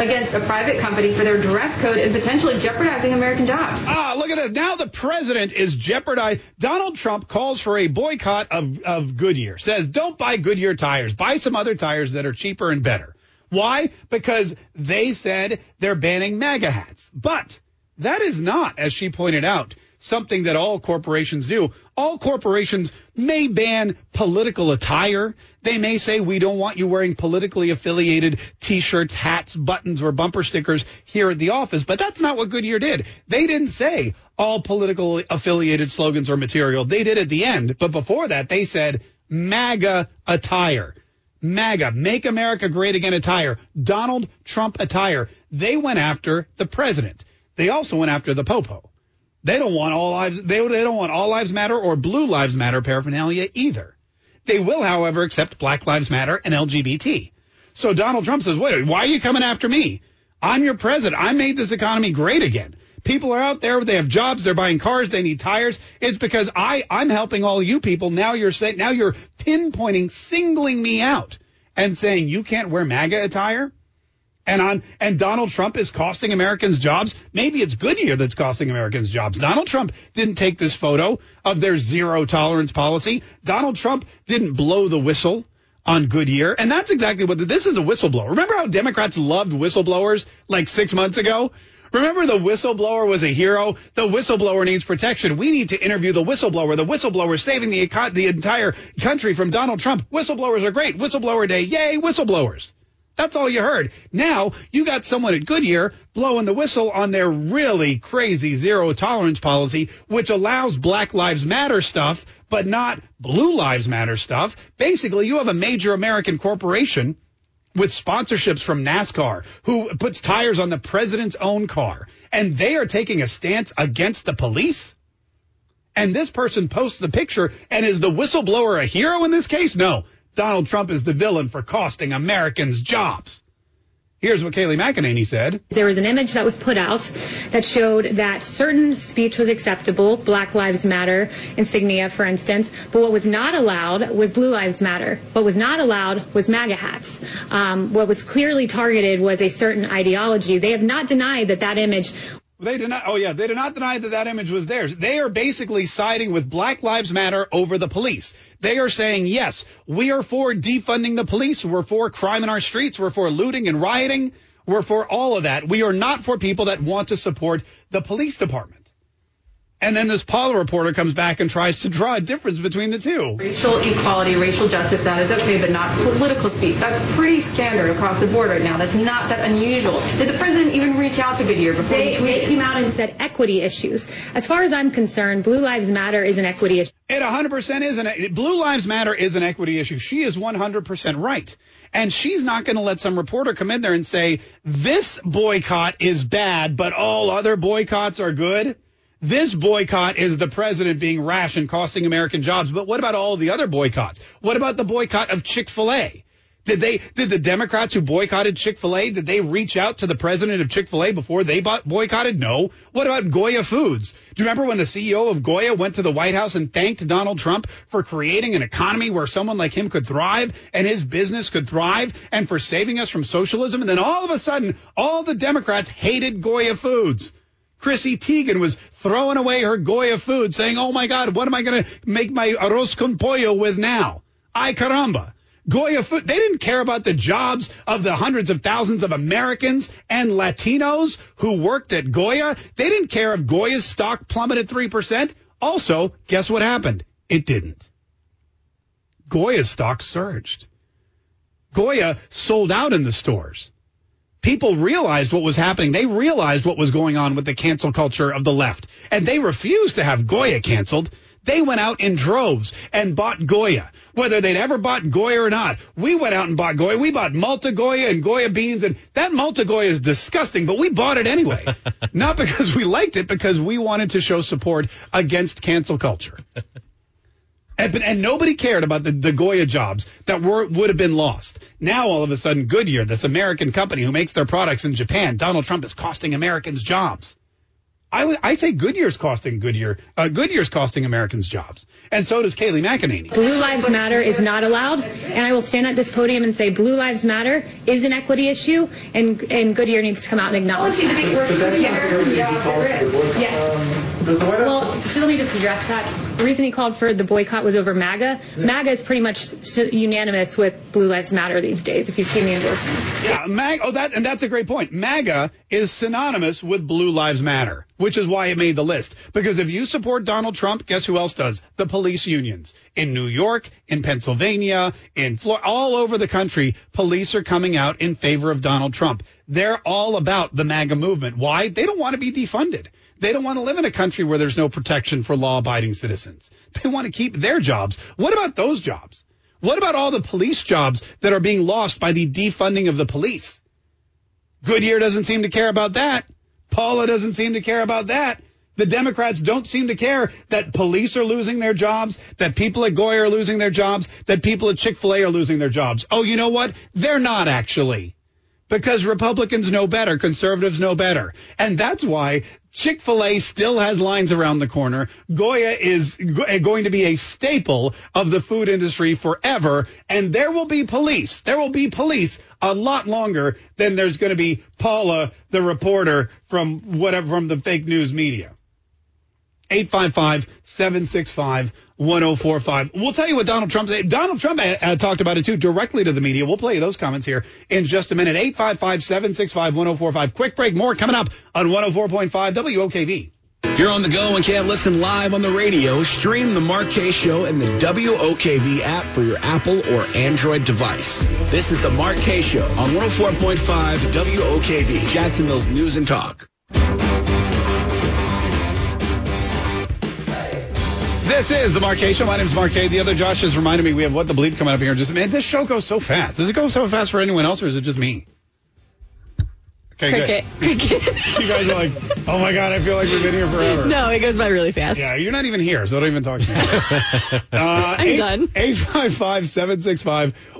Against a private company for their dress code and potentially jeopardizing American jobs. Ah, look at that. Now the president is jeopardized. Donald Trump calls for a boycott of, of Goodyear, says don't buy Goodyear tires, buy some other tires that are cheaper and better. Why? Because they said they're banning MAGA hats. But that is not, as she pointed out, something that all corporations do. All corporations may ban political attire. They may say we don't want you wearing politically affiliated t-shirts, hats, buttons, or bumper stickers here at the office. But that's not what Goodyear did. They didn't say all political affiliated slogans or material. They did at the end. But before that, they said MAGA attire. MAGA, Make America Great Again attire, Donald Trump attire. They went after the president. They also went after the Popo. They don't want all lives. They, they don't want all lives matter or blue lives matter paraphernalia either. They will, however, accept Black Lives Matter and LGBT. So Donald Trump says, wait, why are you coming after me? I'm your president. I made this economy great again. People are out there. They have jobs. They're buying cars. They need tires. It's because I, I'm helping all you people. Now you're saying, now you're pinpointing, singling me out and saying you can't wear MAGA attire. And on and Donald Trump is costing Americans jobs. Maybe it's Goodyear that's costing Americans jobs. Donald Trump didn't take this photo of their zero tolerance policy. Donald Trump didn't blow the whistle on Goodyear. And that's exactly what this is a whistleblower. Remember how Democrats loved whistleblowers like six months ago? Remember the whistleblower was a hero? The whistleblower needs protection. We need to interview the whistleblower. The whistleblower saving the, the entire country from Donald Trump. Whistleblowers are great. Whistleblower day. Yay, whistleblowers. That's all you heard. Now you got someone at Goodyear blowing the whistle on their really crazy zero tolerance policy, which allows Black Lives Matter stuff, but not Blue Lives Matter stuff. Basically, you have a major American corporation with sponsorships from NASCAR who puts tires on the president's own car and they are taking a stance against the police. And this person posts the picture and is the whistleblower a hero in this case? No. Donald Trump is the villain for costing Americans jobs. Here's what Kayleigh McEnany said. There was an image that was put out that showed that certain speech was acceptable, Black Lives Matter insignia, for instance, but what was not allowed was Blue Lives Matter. What was not allowed was MAGA hats. Um, what was clearly targeted was a certain ideology. They have not denied that that image they did not. Oh yeah, they did not deny that that image was theirs. They are basically siding with Black Lives Matter over the police. They are saying yes, we are for defunding the police. We're for crime in our streets. We're for looting and rioting. We're for all of that. We are not for people that want to support the police department. And then this Paula reporter comes back and tries to draw a difference between the two. Racial equality, racial justice, that is okay, but not political speech. That's pretty standard across the board right now. That's not that unusual. Did the president even reach out to Goodyear before they, he tweeted? They came out and said equity issues. As far as I'm concerned, Blue Lives Matter is an equity issue. It 100% is an Blue Lives Matter is an equity issue. She is 100% right. And she's not going to let some reporter come in there and say, this boycott is bad, but all other boycotts are good. This boycott is the president being rash and costing American jobs. But what about all the other boycotts? What about the boycott of Chick-fil-A? Did they, did the Democrats who boycotted Chick-fil-A, did they reach out to the president of Chick-fil-A before they boycotted? No. What about Goya Foods? Do you remember when the CEO of Goya went to the White House and thanked Donald Trump for creating an economy where someone like him could thrive and his business could thrive and for saving us from socialism? And then all of a sudden, all the Democrats hated Goya Foods. Chrissy Teigen was throwing away her Goya food saying, oh my God, what am I going to make my arroz con pollo with now? Ay caramba. Goya food. They didn't care about the jobs of the hundreds of thousands of Americans and Latinos who worked at Goya. They didn't care if Goya's stock plummeted 3%. Also, guess what happened? It didn't. Goya's stock surged. Goya sold out in the stores people realized what was happening. They realized what was going on with the cancel culture of the left. And they refused to have Goya canceled. They went out in droves and bought Goya, whether they'd ever bought Goya or not. We went out and bought Goya. We bought Malta Goya and Goya beans, and that Malta Goya is disgusting, but we bought it anyway. not because we liked it, because we wanted to show support against cancel culture. And, and, nobody cared about the, the Goya jobs that were would have been lost. Now all of a sudden, Goodyear, this American company who makes their products in Japan, Donald Trump is costing Americans jobs. I I say Goodyear's costing Goodyear uh, Goodyear's costing Americans jobs, and so does Kayleigh McEnany. Blue Lives Matter is not allowed, and I will stand at this podium and say Blue Lives Matter is an equity issue, and and Goodyear needs to come out and acknowledge. Well, yes. Well, so let me just address that. The reason he called for the boycott was over MAGA. MAGA is pretty much unanimous with Blue Lives Matter these days. If you've seen the endorsement. Yeah, MAGA. Oh, that and that's a great point. MAGA is synonymous with Blue Lives Matter, which is why it made the list. Because if you support Donald Trump, guess who else does? The police unions in New York, in Pennsylvania, in Florida, all over the country. Police are coming out in favor of Donald Trump. They're all about the MAGA movement. Why? They don't want to be defunded. They don't want to live in a country where there's no protection for law abiding citizens. They want to keep their jobs. What about those jobs? What about all the police jobs that are being lost by the defunding of the police? Goodyear doesn't seem to care about that. Paula doesn't seem to care about that. The Democrats don't seem to care that police are losing their jobs, that people at Goya are losing their jobs, that people at Chick-fil-A are losing their jobs. Oh, you know what? They're not actually because Republicans know better, conservatives know better. And that's why Chick-fil-A still has lines around the corner. Goya is go- eh, going to be a staple of the food industry forever. And there will be police. There will be police a lot longer than there's going to be Paula, the reporter from whatever, from the fake news media. 855-765-1045. We'll tell you what Donald Trump. Donald Trump uh, uh, talked about it too directly to the media. We'll play those comments here in just a minute. 855-765-1045. Quick break. More coming up on 104.5 WOKV. If you're on the go and can't listen live on the radio, stream the Mark Kaye Show in the WOKV app for your Apple or Android device. This is the Mark Kaye Show on 104.5 WOKV, Jacksonville's News and Talk. This is the Mark Show. My name is Kaye. The other Josh just reminded me we have What the Bleep coming up here just minute. This show goes so fast. Does it go so fast for anyone else or is it just me? Okay, good. you guys are like, oh my god, I feel like we've been here forever. No, it goes by really fast. Yeah, you're not even here, so don't even talk to me. uh, I'm done.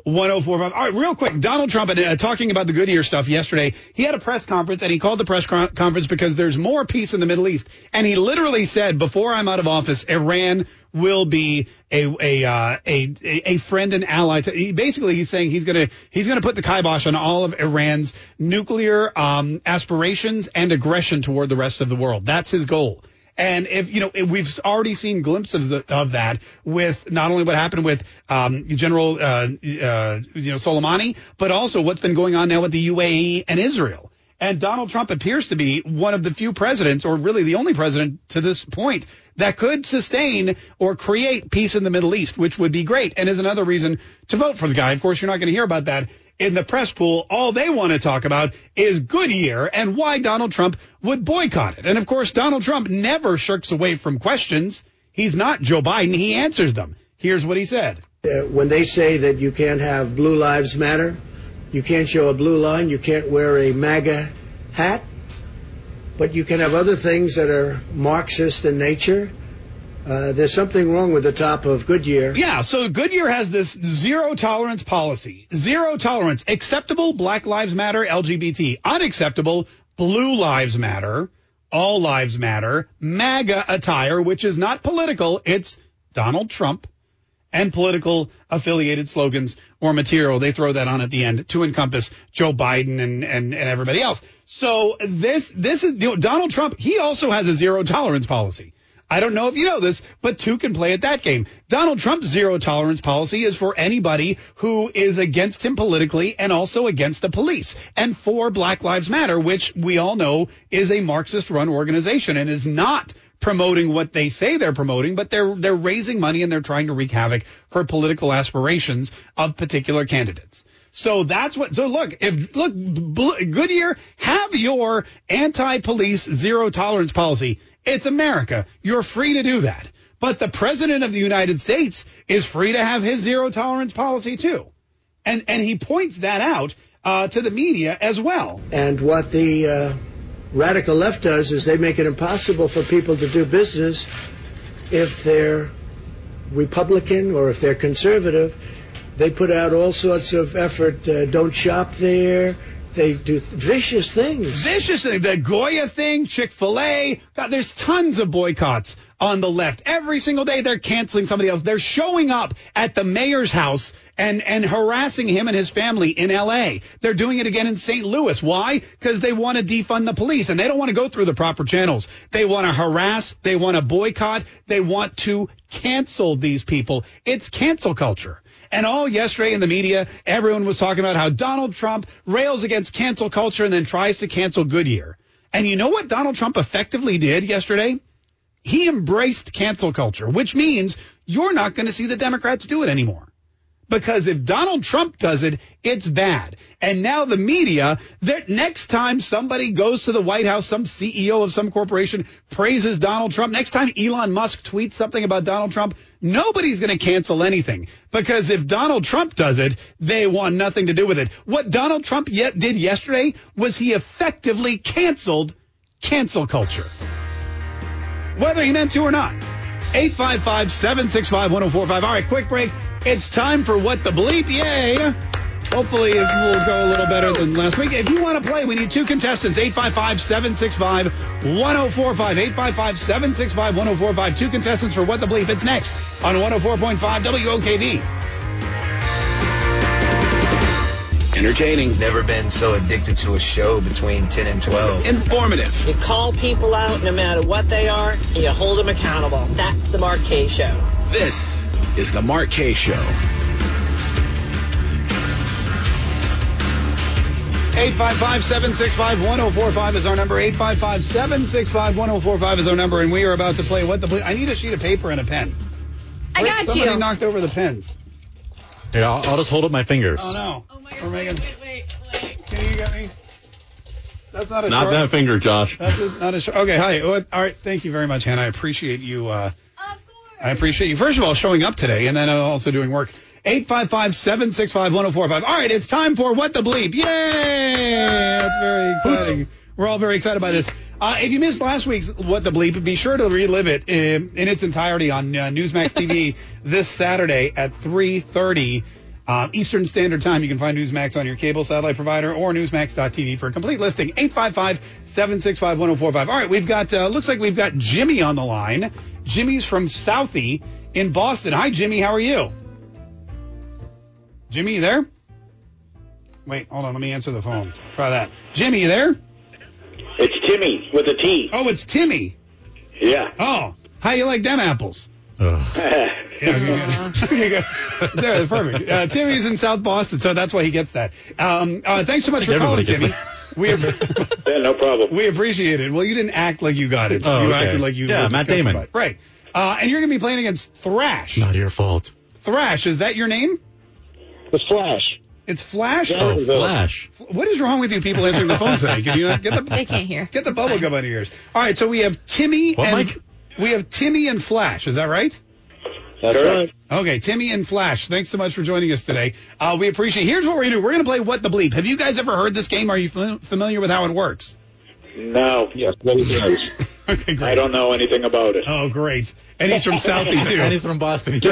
855-765-1045. All right, real quick. Donald Trump, uh, talking about the Goodyear stuff yesterday, he had a press conference, and he called the press con- conference because there's more peace in the Middle East. And he literally said, before I'm out of office, Iran will be a a uh, a a friend and ally. To, he, basically, he's saying he's gonna he's gonna put the kibosh on all of Iran's nuclear um, aspirations and aggression toward the rest of the world. That's his goal. And if you know, if we've already seen glimpses of, the, of, that with not only what happened with um, General uh, uh, you know Soleimani, but also what's been going on now with the UAE and Israel. And Donald Trump appears to be one of the few presidents, or really the only president to this point, that could sustain or create peace in the Middle East, which would be great and is another reason to vote for the guy. Of course, you're not going to hear about that in the press pool. All they want to talk about is Goodyear and why Donald Trump would boycott it. And of course, Donald Trump never shirks away from questions. He's not Joe Biden. He answers them. Here's what he said. Uh, when they say that you can't have Blue Lives Matter, you can't show a blue line. You can't wear a MAGA hat. But you can have other things that are Marxist in nature. Uh, there's something wrong with the top of Goodyear. Yeah, so Goodyear has this zero tolerance policy. Zero tolerance. Acceptable, Black Lives Matter, LGBT. Unacceptable, Blue Lives Matter, All Lives Matter, MAGA attire, which is not political, it's Donald Trump and political affiliated slogans or material. They throw that on at the end to encompass Joe Biden and, and, and everybody else. So this, this is, you know, Donald Trump, he also has a zero tolerance policy. I don't know if you know this, but two can play at that game. Donald Trump's zero tolerance policy is for anybody who is against him politically and also against the police and for Black Lives Matter, which we all know is a Marxist run organization and is not promoting what they say they're promoting, but they're they're raising money and they're trying to wreak havoc for political aspirations of particular candidates. So that's what. So look, if look, Goodyear, have your anti-police zero tolerance policy. It's America. You're free to do that. But the president of the United States is free to have his zero tolerance policy too, and and he points that out uh, to the media as well. And what the uh radical left does is they make it impossible for people to do business if they're Republican or if they're conservative. They put out all sorts of effort. Uh, don't shop there. They do vicious things. Vicious things. The Goya thing, Chick fil A. There's tons of boycotts on the left. Every single day they're canceling somebody else. They're showing up at the mayor's house and, and harassing him and his family in LA. They're doing it again in St. Louis. Why? Because they want to defund the police and they don't want to go through the proper channels. They want to harass. They want to boycott. They want to cancel these people. It's cancel culture. And all yesterday in the media, everyone was talking about how Donald Trump rails against cancel culture and then tries to cancel Goodyear. And you know what Donald Trump effectively did yesterday? He embraced cancel culture, which means you're not going to see the Democrats do it anymore. Because if Donald Trump does it, it's bad. And now the media, that next time somebody goes to the White House, some CEO of some corporation praises Donald Trump, next time Elon Musk tweets something about Donald Trump, nobody's going to cancel anything. Because if Donald Trump does it, they want nothing to do with it. What Donald Trump yet did yesterday was he effectively canceled cancel culture. Whether he meant to or not. 855 765 1045. All right, quick break. It's time for What the Bleep. Yay. Hopefully, it will go a little better than last week. If you want to play, we need two contestants 855 765 1045. 855 765 1045. Two contestants for What the Bleep. It's next on 104.5 WOKV. Entertaining. Never been so addicted to a show between 10 and 12. Informative. You call people out no matter what they are, and you hold them accountable. That's the Mark Kaye Show. This is the Mark Kaye Show. 855-765-1045 is our number. 855-765-1045 is our number, and we are about to play What the Bleep. I need a sheet of paper and a pen. I got Somebody you. knocked over the pens. Here, I'll, I'll just hold up my fingers. Oh, no. Oh my We're making... Wait, wait, wait. Can you get me? That's not a Not short... that finger, Josh. That's a, not a short... Okay, hi. All right, thank you very much, Hannah. I appreciate you... Uh, I appreciate you, first of all, showing up today, and then also doing work. 855-765-1045. All right, it's time for What the Bleep. Yay! That's very exciting. We're all very excited by this. Uh, if you missed last week's What the Bleep, be sure to relive it in, in its entirety on uh, Newsmax TV this Saturday at 3.30 uh, Eastern Standard Time. You can find Newsmax on your cable satellite provider or newsmax.tv for a complete listing. 855-765-1045. All right, we've got, uh, looks like we've got Jimmy on the line. Jimmy's from Southie in Boston. Hi, Jimmy. How are you? Jimmy, you there? Wait, hold on. Let me answer the phone. Try that. Jimmy, you there? It's Timmy with a T. Oh, it's Timmy. Yeah. Oh, how you like them apples? Yeah, okay, good. okay. There, that's perfect. Uh, Timmy's in South Boston, so that's why he gets that. Um, uh, thanks so much for calling, Timmy. gets We, yeah, no problem. we appreciate it. Well, you didn't act like you got it. Oh, you okay. acted like you Yeah, Matt Damon. it. Right. Uh, and you're going to be playing against Thrash. Not your fault. Thrash, is that your name? The Flash. It's Flash? Yeah. Oh, Flash. What is wrong with you people answering the phone today? Can you not get the They can't hear. get the bubble gum out of your ears? All right, so we have Timmy What, and Mike? We have Timmy and Flash. Is that right? That's right. Okay, Timmy and Flash. Thanks so much for joining us today. Uh, we appreciate. Here's what we're gonna do. We're gonna play What the Bleep. Have you guys ever heard this game? Are you fam- familiar with how it works? No. Yes, many times. Okay, great. I don't know anything about it. Oh, great. And he's from Southie too. And he's from Boston. All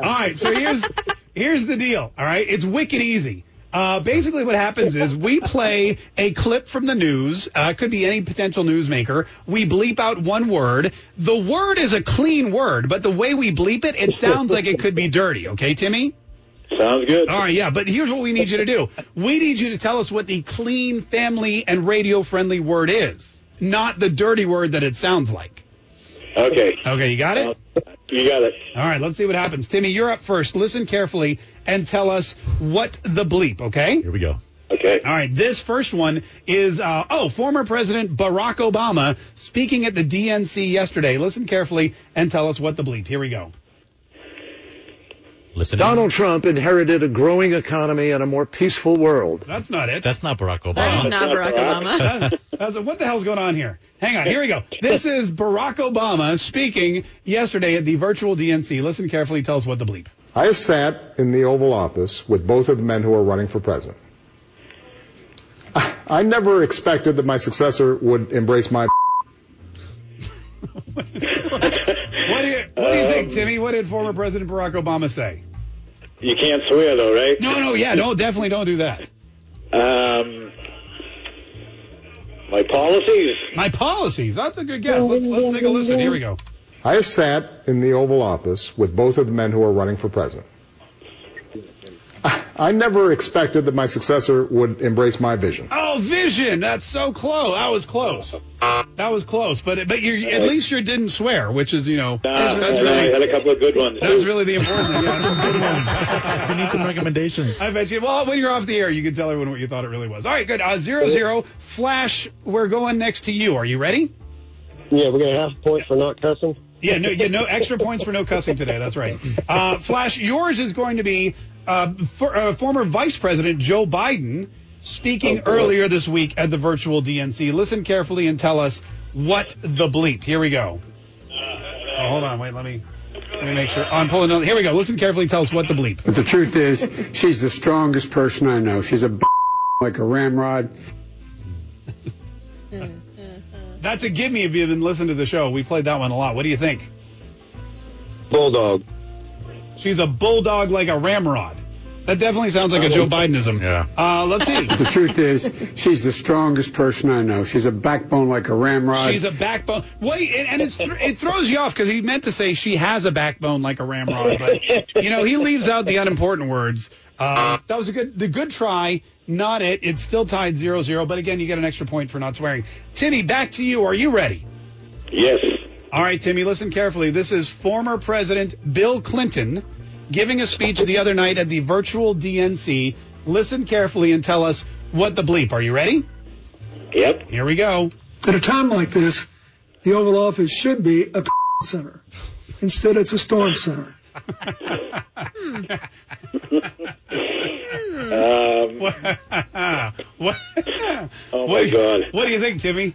right, so here's here's the deal. All right, it's wicked easy. Uh, basically, what happens is we play a clip from the news. Uh, it could be any potential newsmaker. We bleep out one word. The word is a clean word, but the way we bleep it, it sounds like it could be dirty. Okay, Timmy? Sounds good. All right, yeah, but here's what we need you to do. We need you to tell us what the clean, family, and radio friendly word is, not the dirty word that it sounds like. Okay. Okay, you got it? You got it. All right, let's see what happens. Timmy, you're up first. Listen carefully and tell us what the bleep, okay? Here we go. Okay. All right, this first one is, uh, oh, former President Barack Obama speaking at the DNC yesterday. Listen carefully and tell us what the bleep. Here we go. Listen. Donald Trump inherited a growing economy and a more peaceful world. That's not it. That's not Barack Obama. That's Obama. not Barack Obama. That- that's what the hell's going on here? Hang on, here we go. This is Barack Obama speaking yesterday at the virtual DNC. Listen carefully, tell us what the bleep. I sat in the Oval Office with both of the men who are running for president. I, I never expected that my successor would embrace my. What do you What do Timmy? What did former President Barack Obama say? You can't swear though, right? No, no, yeah, no, definitely don't do that. Um, my policies. My policies. That's a good guess. Let's let's take a listen. Here we go. I have sat in the Oval Office with both of the men who are running for president. I, I never expected that my successor would embrace my vision. Oh, vision. That's so close. That was close. That was close. But but you at least you didn't swear, which is you know Nah, that's I had really a couple of good ones. that's really the important thing. Yeah. Some good ones. we need some recommendations. I bet you. Well, when you're off the air, you can tell everyone what you thought it really was. All right, good. Uh, zero zero. Flash, we're going next to you. Are you ready? Yeah, we're gonna have a point for not cussing. Yeah, no, yeah, no extra points for no cussing today. That's right. Uh, Flash, yours is going to be uh, for, uh, former Vice President Joe Biden speaking earlier this week at the virtual DNC. Listen carefully and tell us what the bleep. Here we go. Oh, hold on, wait, let me let me make sure. Oh, I'm pulling. On. Here we go. Listen carefully. Tell us what the bleep. But the truth is, she's the strongest person I know. She's a b- like a ramrod. That's a give me if you've been listening to the show. We played that one a lot. What do you think? Bulldog. She's a bulldog like a ramrod. That definitely sounds like a Joe Bidenism. Yeah. Uh, let's see. The truth is, she's the strongest person I know. She's a backbone like a ramrod. She's a backbone. Wait, and and it's, it throws you off because he meant to say she has a backbone like a ramrod, but you know he leaves out the unimportant words. Uh, that was a good, the good try, not it. It's still tied 0-0, but again, you get an extra point for not swearing. Timmy, back to you. Are you ready? Yes. All right, Timmy, listen carefully. This is former President Bill Clinton giving a speech the other night at the virtual DNC. Listen carefully and tell us what the bleep. Are you ready? Yep. Here we go. At a time like this, the Oval Office should be a center. Instead, it's a storm center. Um, what? what? oh my what, God. What do you think, Timmy?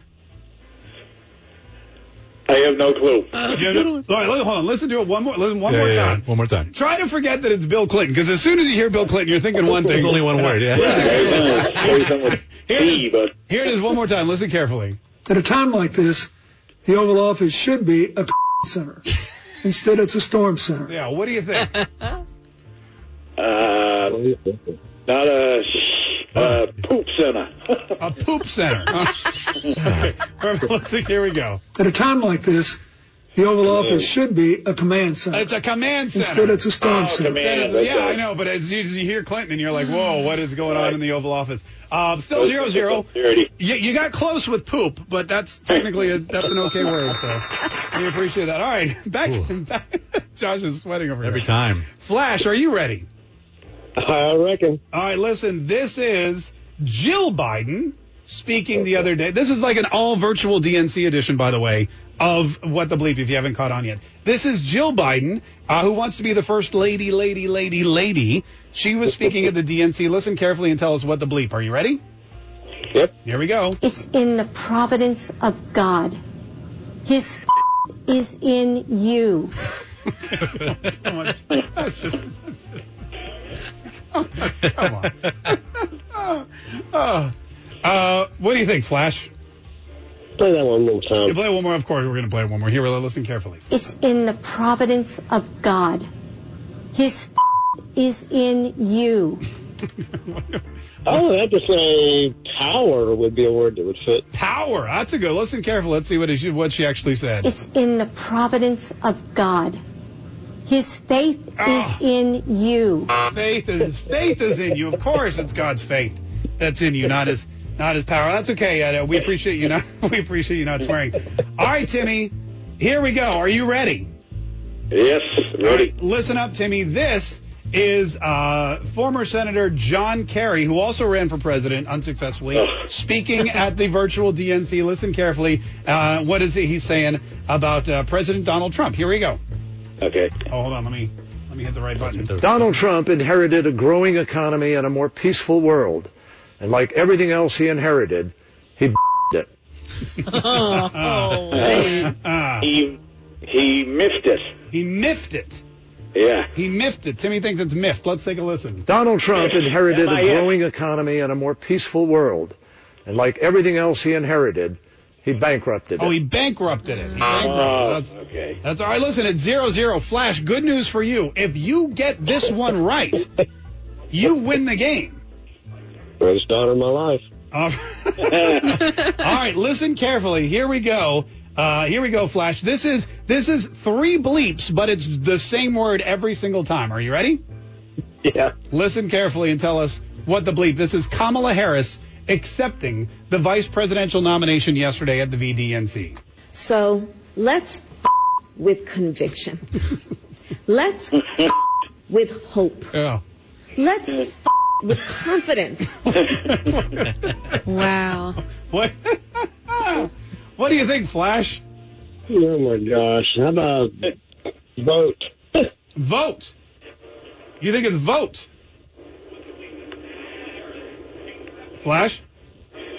I have no clue. You know- all right, hold on. Listen to it one more. Listen one Yeah, more yeah, time. yeah. One more time. Try to forget that it's Bill Clinton, because as soon as you hear Bill Clinton, you're thinking one thing. There's only one word, yeah. Maybe something with Here T, it. Here it is one more time. Listen carefully. At a time like this, the Oval Office should be a center. Instead, it's a storm center. Yeah, what do you think? uh, not a uh, poop center. A poop center. okay. Listen, here we go. At a time like this, the Oval Office should be a command center. It's a command center. Instead, it's a storm Oh, center. command. That is- yeah, okay. I know, but as you, as you hear Clinton, and you're like, whoa, what is going on in the Oval Office? Uh, still zero zero. Dirty. You, you got close with poop, but that's technically a, that's an okay word. So we appreciate that. All right, back. To, back Josh is sweating over Every here. Every time. Flash, are you ready? I reckon. All right, listen. This is Jill Biden speaking the other day. This is like an all virtual DNC edition, by the way, of What the Bleep, if you haven't caught on yet. This is Jill Biden, uh, who wants to be the first lady, lady, lady, lady. She was speaking at the DNC. Listen carefully and tell us what the bleep. Are you ready? Yep. Here we go. It's in the providence of God. His is in you. Come on. That's just, that's just- come on. Oh. Uh, what do you think, Flash? Play that one more You time. play one more. Of course, we're going to play it one more. Here, listen carefully. It's in the providence of God. His is in you. Oh I would have to say power would be a word that would fit. Power. That's a good. Listen carefully. Let's see what she, what she actually said. It's in the providence of God. His faith Ah. is in you. Faith is faith is in you. Of course, it's God's faith that's in you, not his not his power. That's okay. We appreciate you not we appreciate you not swearing. All right, Timmy. Here we go. Are you ready? Yes, ready. Listen up, Timmy. This is uh, former Senator John Kerry, who also ran for president unsuccessfully, speaking at the virtual DNC. Listen carefully. Uh, what is it he's saying about uh, President Donald Trump? Here we go. Okay. Oh, hold on. Let me let me hit the right button. Donald Trump inherited a growing economy and a more peaceful world. And like everything else he inherited, he it. Ah. He he miffed it. He miffed it. Yeah. He miffed it. Timmy thinks it's miffed. Let's take a listen. Donald Trump inherited a growing economy and a more peaceful world. And like everything else he inherited, he bankrupted it. Oh, he bankrupted it. He bankrupted Oh, it. That's, okay. that's all right. Listen, it's zero zero. Flash. Good news for you. If you get this one right, you win the game. Greatest daughter in my life. Uh, all right, listen carefully. Here we go. Uh, here we go, Flash. This is this is three bleeps, but it's the same word every single time. Are you ready? Yeah. Listen carefully and tell us what the bleep. This is Kamala Harris accepting the vice presidential nomination yesterday at the VDNC. So let's f- with conviction. let's f- with hope. Yeah. Let's f- with confidence. Wow. What? what do you think, Flash? Oh my gosh. How about vote? Vote. You think it's vote? Flash?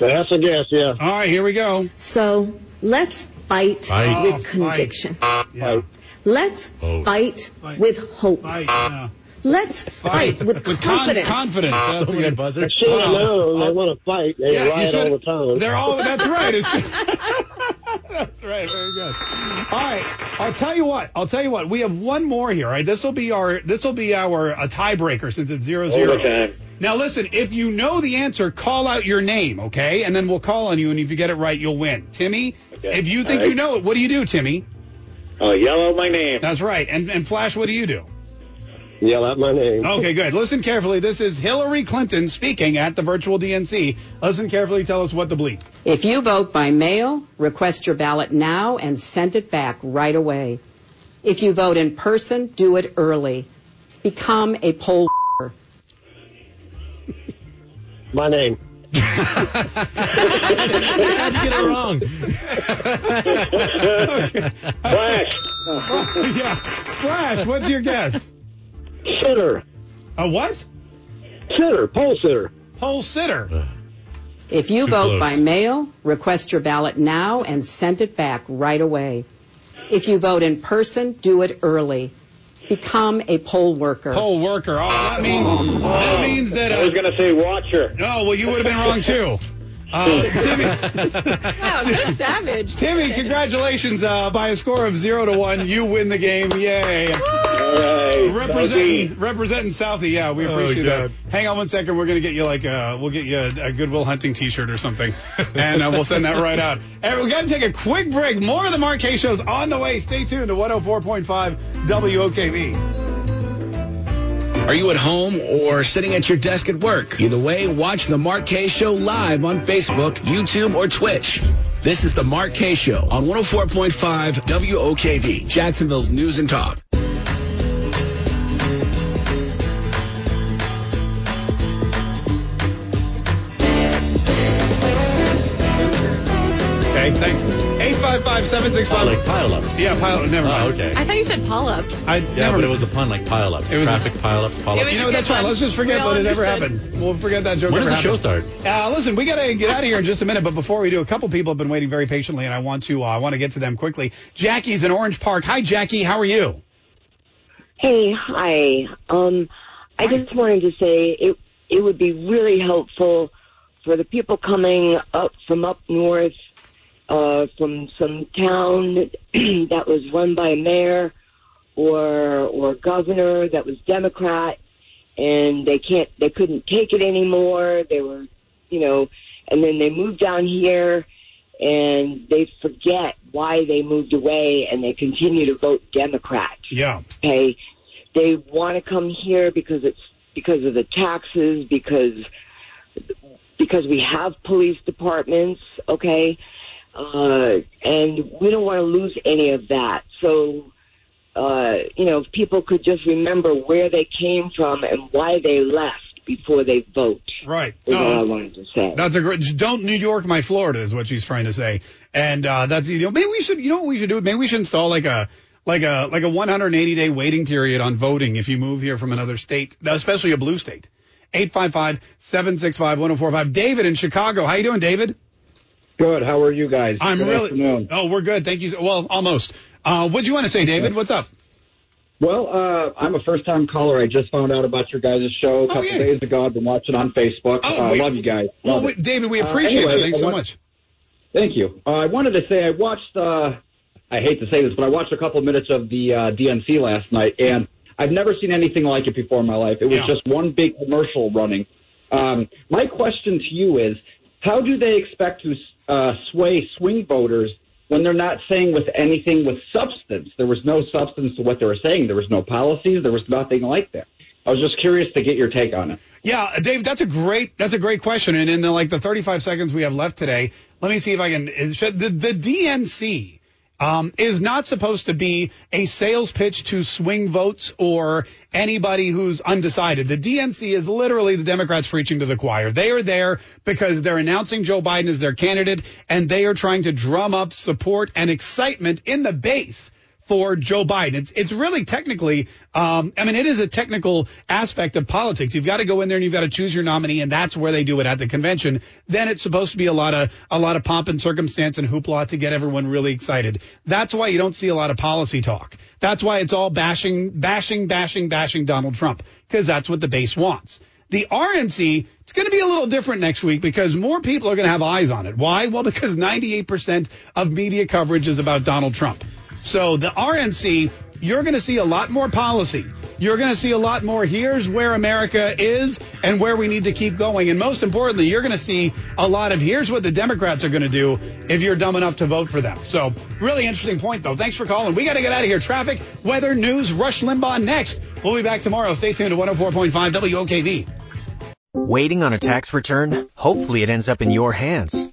That's a guess, yeah. All right, here we go. So let's fight, Fight. with Oh, conviction. Yeah. Let's Vote. fight, Fight. with hope. Fight. Yeah. Let's fight, with, With con- confidence. confidence. That's So a many good buzzers. Should have known they want to fight. They Yeah, you riot should- all the time. They're all. That's right. It's That's right. Very good. All right. I'll tell you what. I'll tell you what. We have one more here. All right. This will be our. This will be our a tiebreaker since it's zero zero. Overtime. Now listen. If you know the answer, call out your name, okay? And then we'll call on you. And if you get it right, you'll win. Timmy, Okay. if you think All right. you know it, what do you do, Timmy? Oh, yell out my name. That's right. And and Flash, what do you do? Yell out my name. Okay, good. Listen carefully. This is Hillary Clinton speaking at the virtual DNC. Listen carefully. Tell us what the bleep. If you vote by mail, request your ballot now and send it back right away. If you vote in person, do it early. Become a poll worker. My name. How'd you get it wrong? Flash. yeah. Flash, what's your guess? Sitter. A what? Sitter. Pole sitter. Poll sitter. If you Too vote close. by mail, request your ballot now and send it back right away. If you vote in person, do it early. Become a poll worker. Poll worker. Oh, that means that means that. I was Uh, going to say watcher. oh, well, you would have been wrong too. Uh, Timmy, Wow, so savage. Timmy, congratulations! Uh, by a score of zero to one, you win the game. Yay! All right. Representing representing Southie, yeah, we Oh, appreciate that. Hang on one second, we're gonna get you like uh we'll get you a, a Good Will Hunting T-shirt or something, and uh, we'll send that right out. And we got to take a quick break. More of the Mark Kaye shows on the way. Stay tuned to 104.5 WOKV. Are you at home or sitting at your desk at work? Either way, watch the Mark Kaye Show live on Facebook, YouTube, or Twitch. This is the Mark Kaye Show on 104.5 WOKV, Jacksonville's News and Talk. Five seven six five. like pileups. Yeah, pile. Never mind. Oh, okay. I thought you said polyps. I yeah, never. but it was a pun like pileups. It was traffic pileups. Pileups. You know, that's fine. Let's just forget that it ever happened. We'll forget that joke. When does the show start? Uh, listen, we got to get out of here in just a minute. But before we do, a couple people have been waiting very patiently, and I want to uh, I want to get to them quickly. Jackie's in Orange Park. Hi, Jackie. How are you? Hey, hi. Um, I just wanted to say it it would be really helpful for the people coming up from up north uh, from some town that was run by a mayor or or governor that was Democrat, and they can't they couldn't take it anymore. They were, you know, and then they moved down here. And they forget why they moved away, and they continue to vote Democrat Yeah. okay they want to come here because it's because of the taxes because because we have police departments okay uh and we don't want to lose any of that so uh you know if people could just remember where they came from and why they left before they vote Right. is all I wanted to say that's a great. Don't New York my Florida is what she's trying to say, and uh, that's you know maybe we should you know what we should do maybe we should install like a like a like a 180 day waiting period on voting if you move here from another state, especially a blue state. 855-765-1045. David in Chicago. How you doing, David? Good. How are you guys? I'm Good really. afternoon. Oh, we're good. Thank you. Well, almost. Uh, what'd you want to say, David? What's up? Well, uh, I'm a first time caller. I just found out about your guys' show a couple yeah. days ago. I've been watching on Facebook. Oh, uh, we- love you guys. Well, Love we, it. David, we Uh, appreciate anyway, it. Thanks so want- much. Thank you. Uh, I wanted to say I watched. Uh, I hate to say this, but I watched a couple minutes of the uh, DNC last night, and I've never seen anything like it before in my life. It was Yeah. just one big commercial running. Um, my question to you is, how do they expect to uh, sway swing voters when they're not saying with anything with substance? There was no substance to what they were saying. There was no policies. There was nothing like that. I was just curious to get your take on it. Yeah, Dave, that's a great that's a great question. And in the like the 35 seconds we have left today, let me see if I can. should- The, the DNC um, is not supposed to be a sales pitch to swing votes or anybody who's undecided. The DNC is literally the Democrats preaching to the choir. They are there because they're announcing Joe Biden as their candidate, and they are trying to drum up support and excitement in the base for Joe Biden. It's it's really technically, um, I mean, it is a technical aspect of politics. You've got to go in there and you've got to choose your nominee, and that's where they do it at the convention. Then it's supposed to be a lot of a lot of pomp and circumstance and hoopla to get everyone really excited. That's why you don't see a lot of policy talk. That's why it's all bashing, bashing, bashing, bashing Donald Trump because that's what the base wants. The RNC, it's going to be a little different next week because more people are going to have eyes on it. Why? Well, because 98% of media coverage is about Donald Trump. So the RNC, you're going to see a lot more policy. You're going to see a lot more. Here's where America is and where we need to keep going. And most importantly, you're going to see a lot of here's what the Democrats are going to do if you're dumb enough to vote for them. So really interesting point, though. Thanks for calling. We got to get out of here. Traffic, weather, news, Rush Limbaugh next. We'll be back tomorrow. Stay tuned to 104.5 WOKV. Waiting on a tax return? Hopefully it ends up in your hands.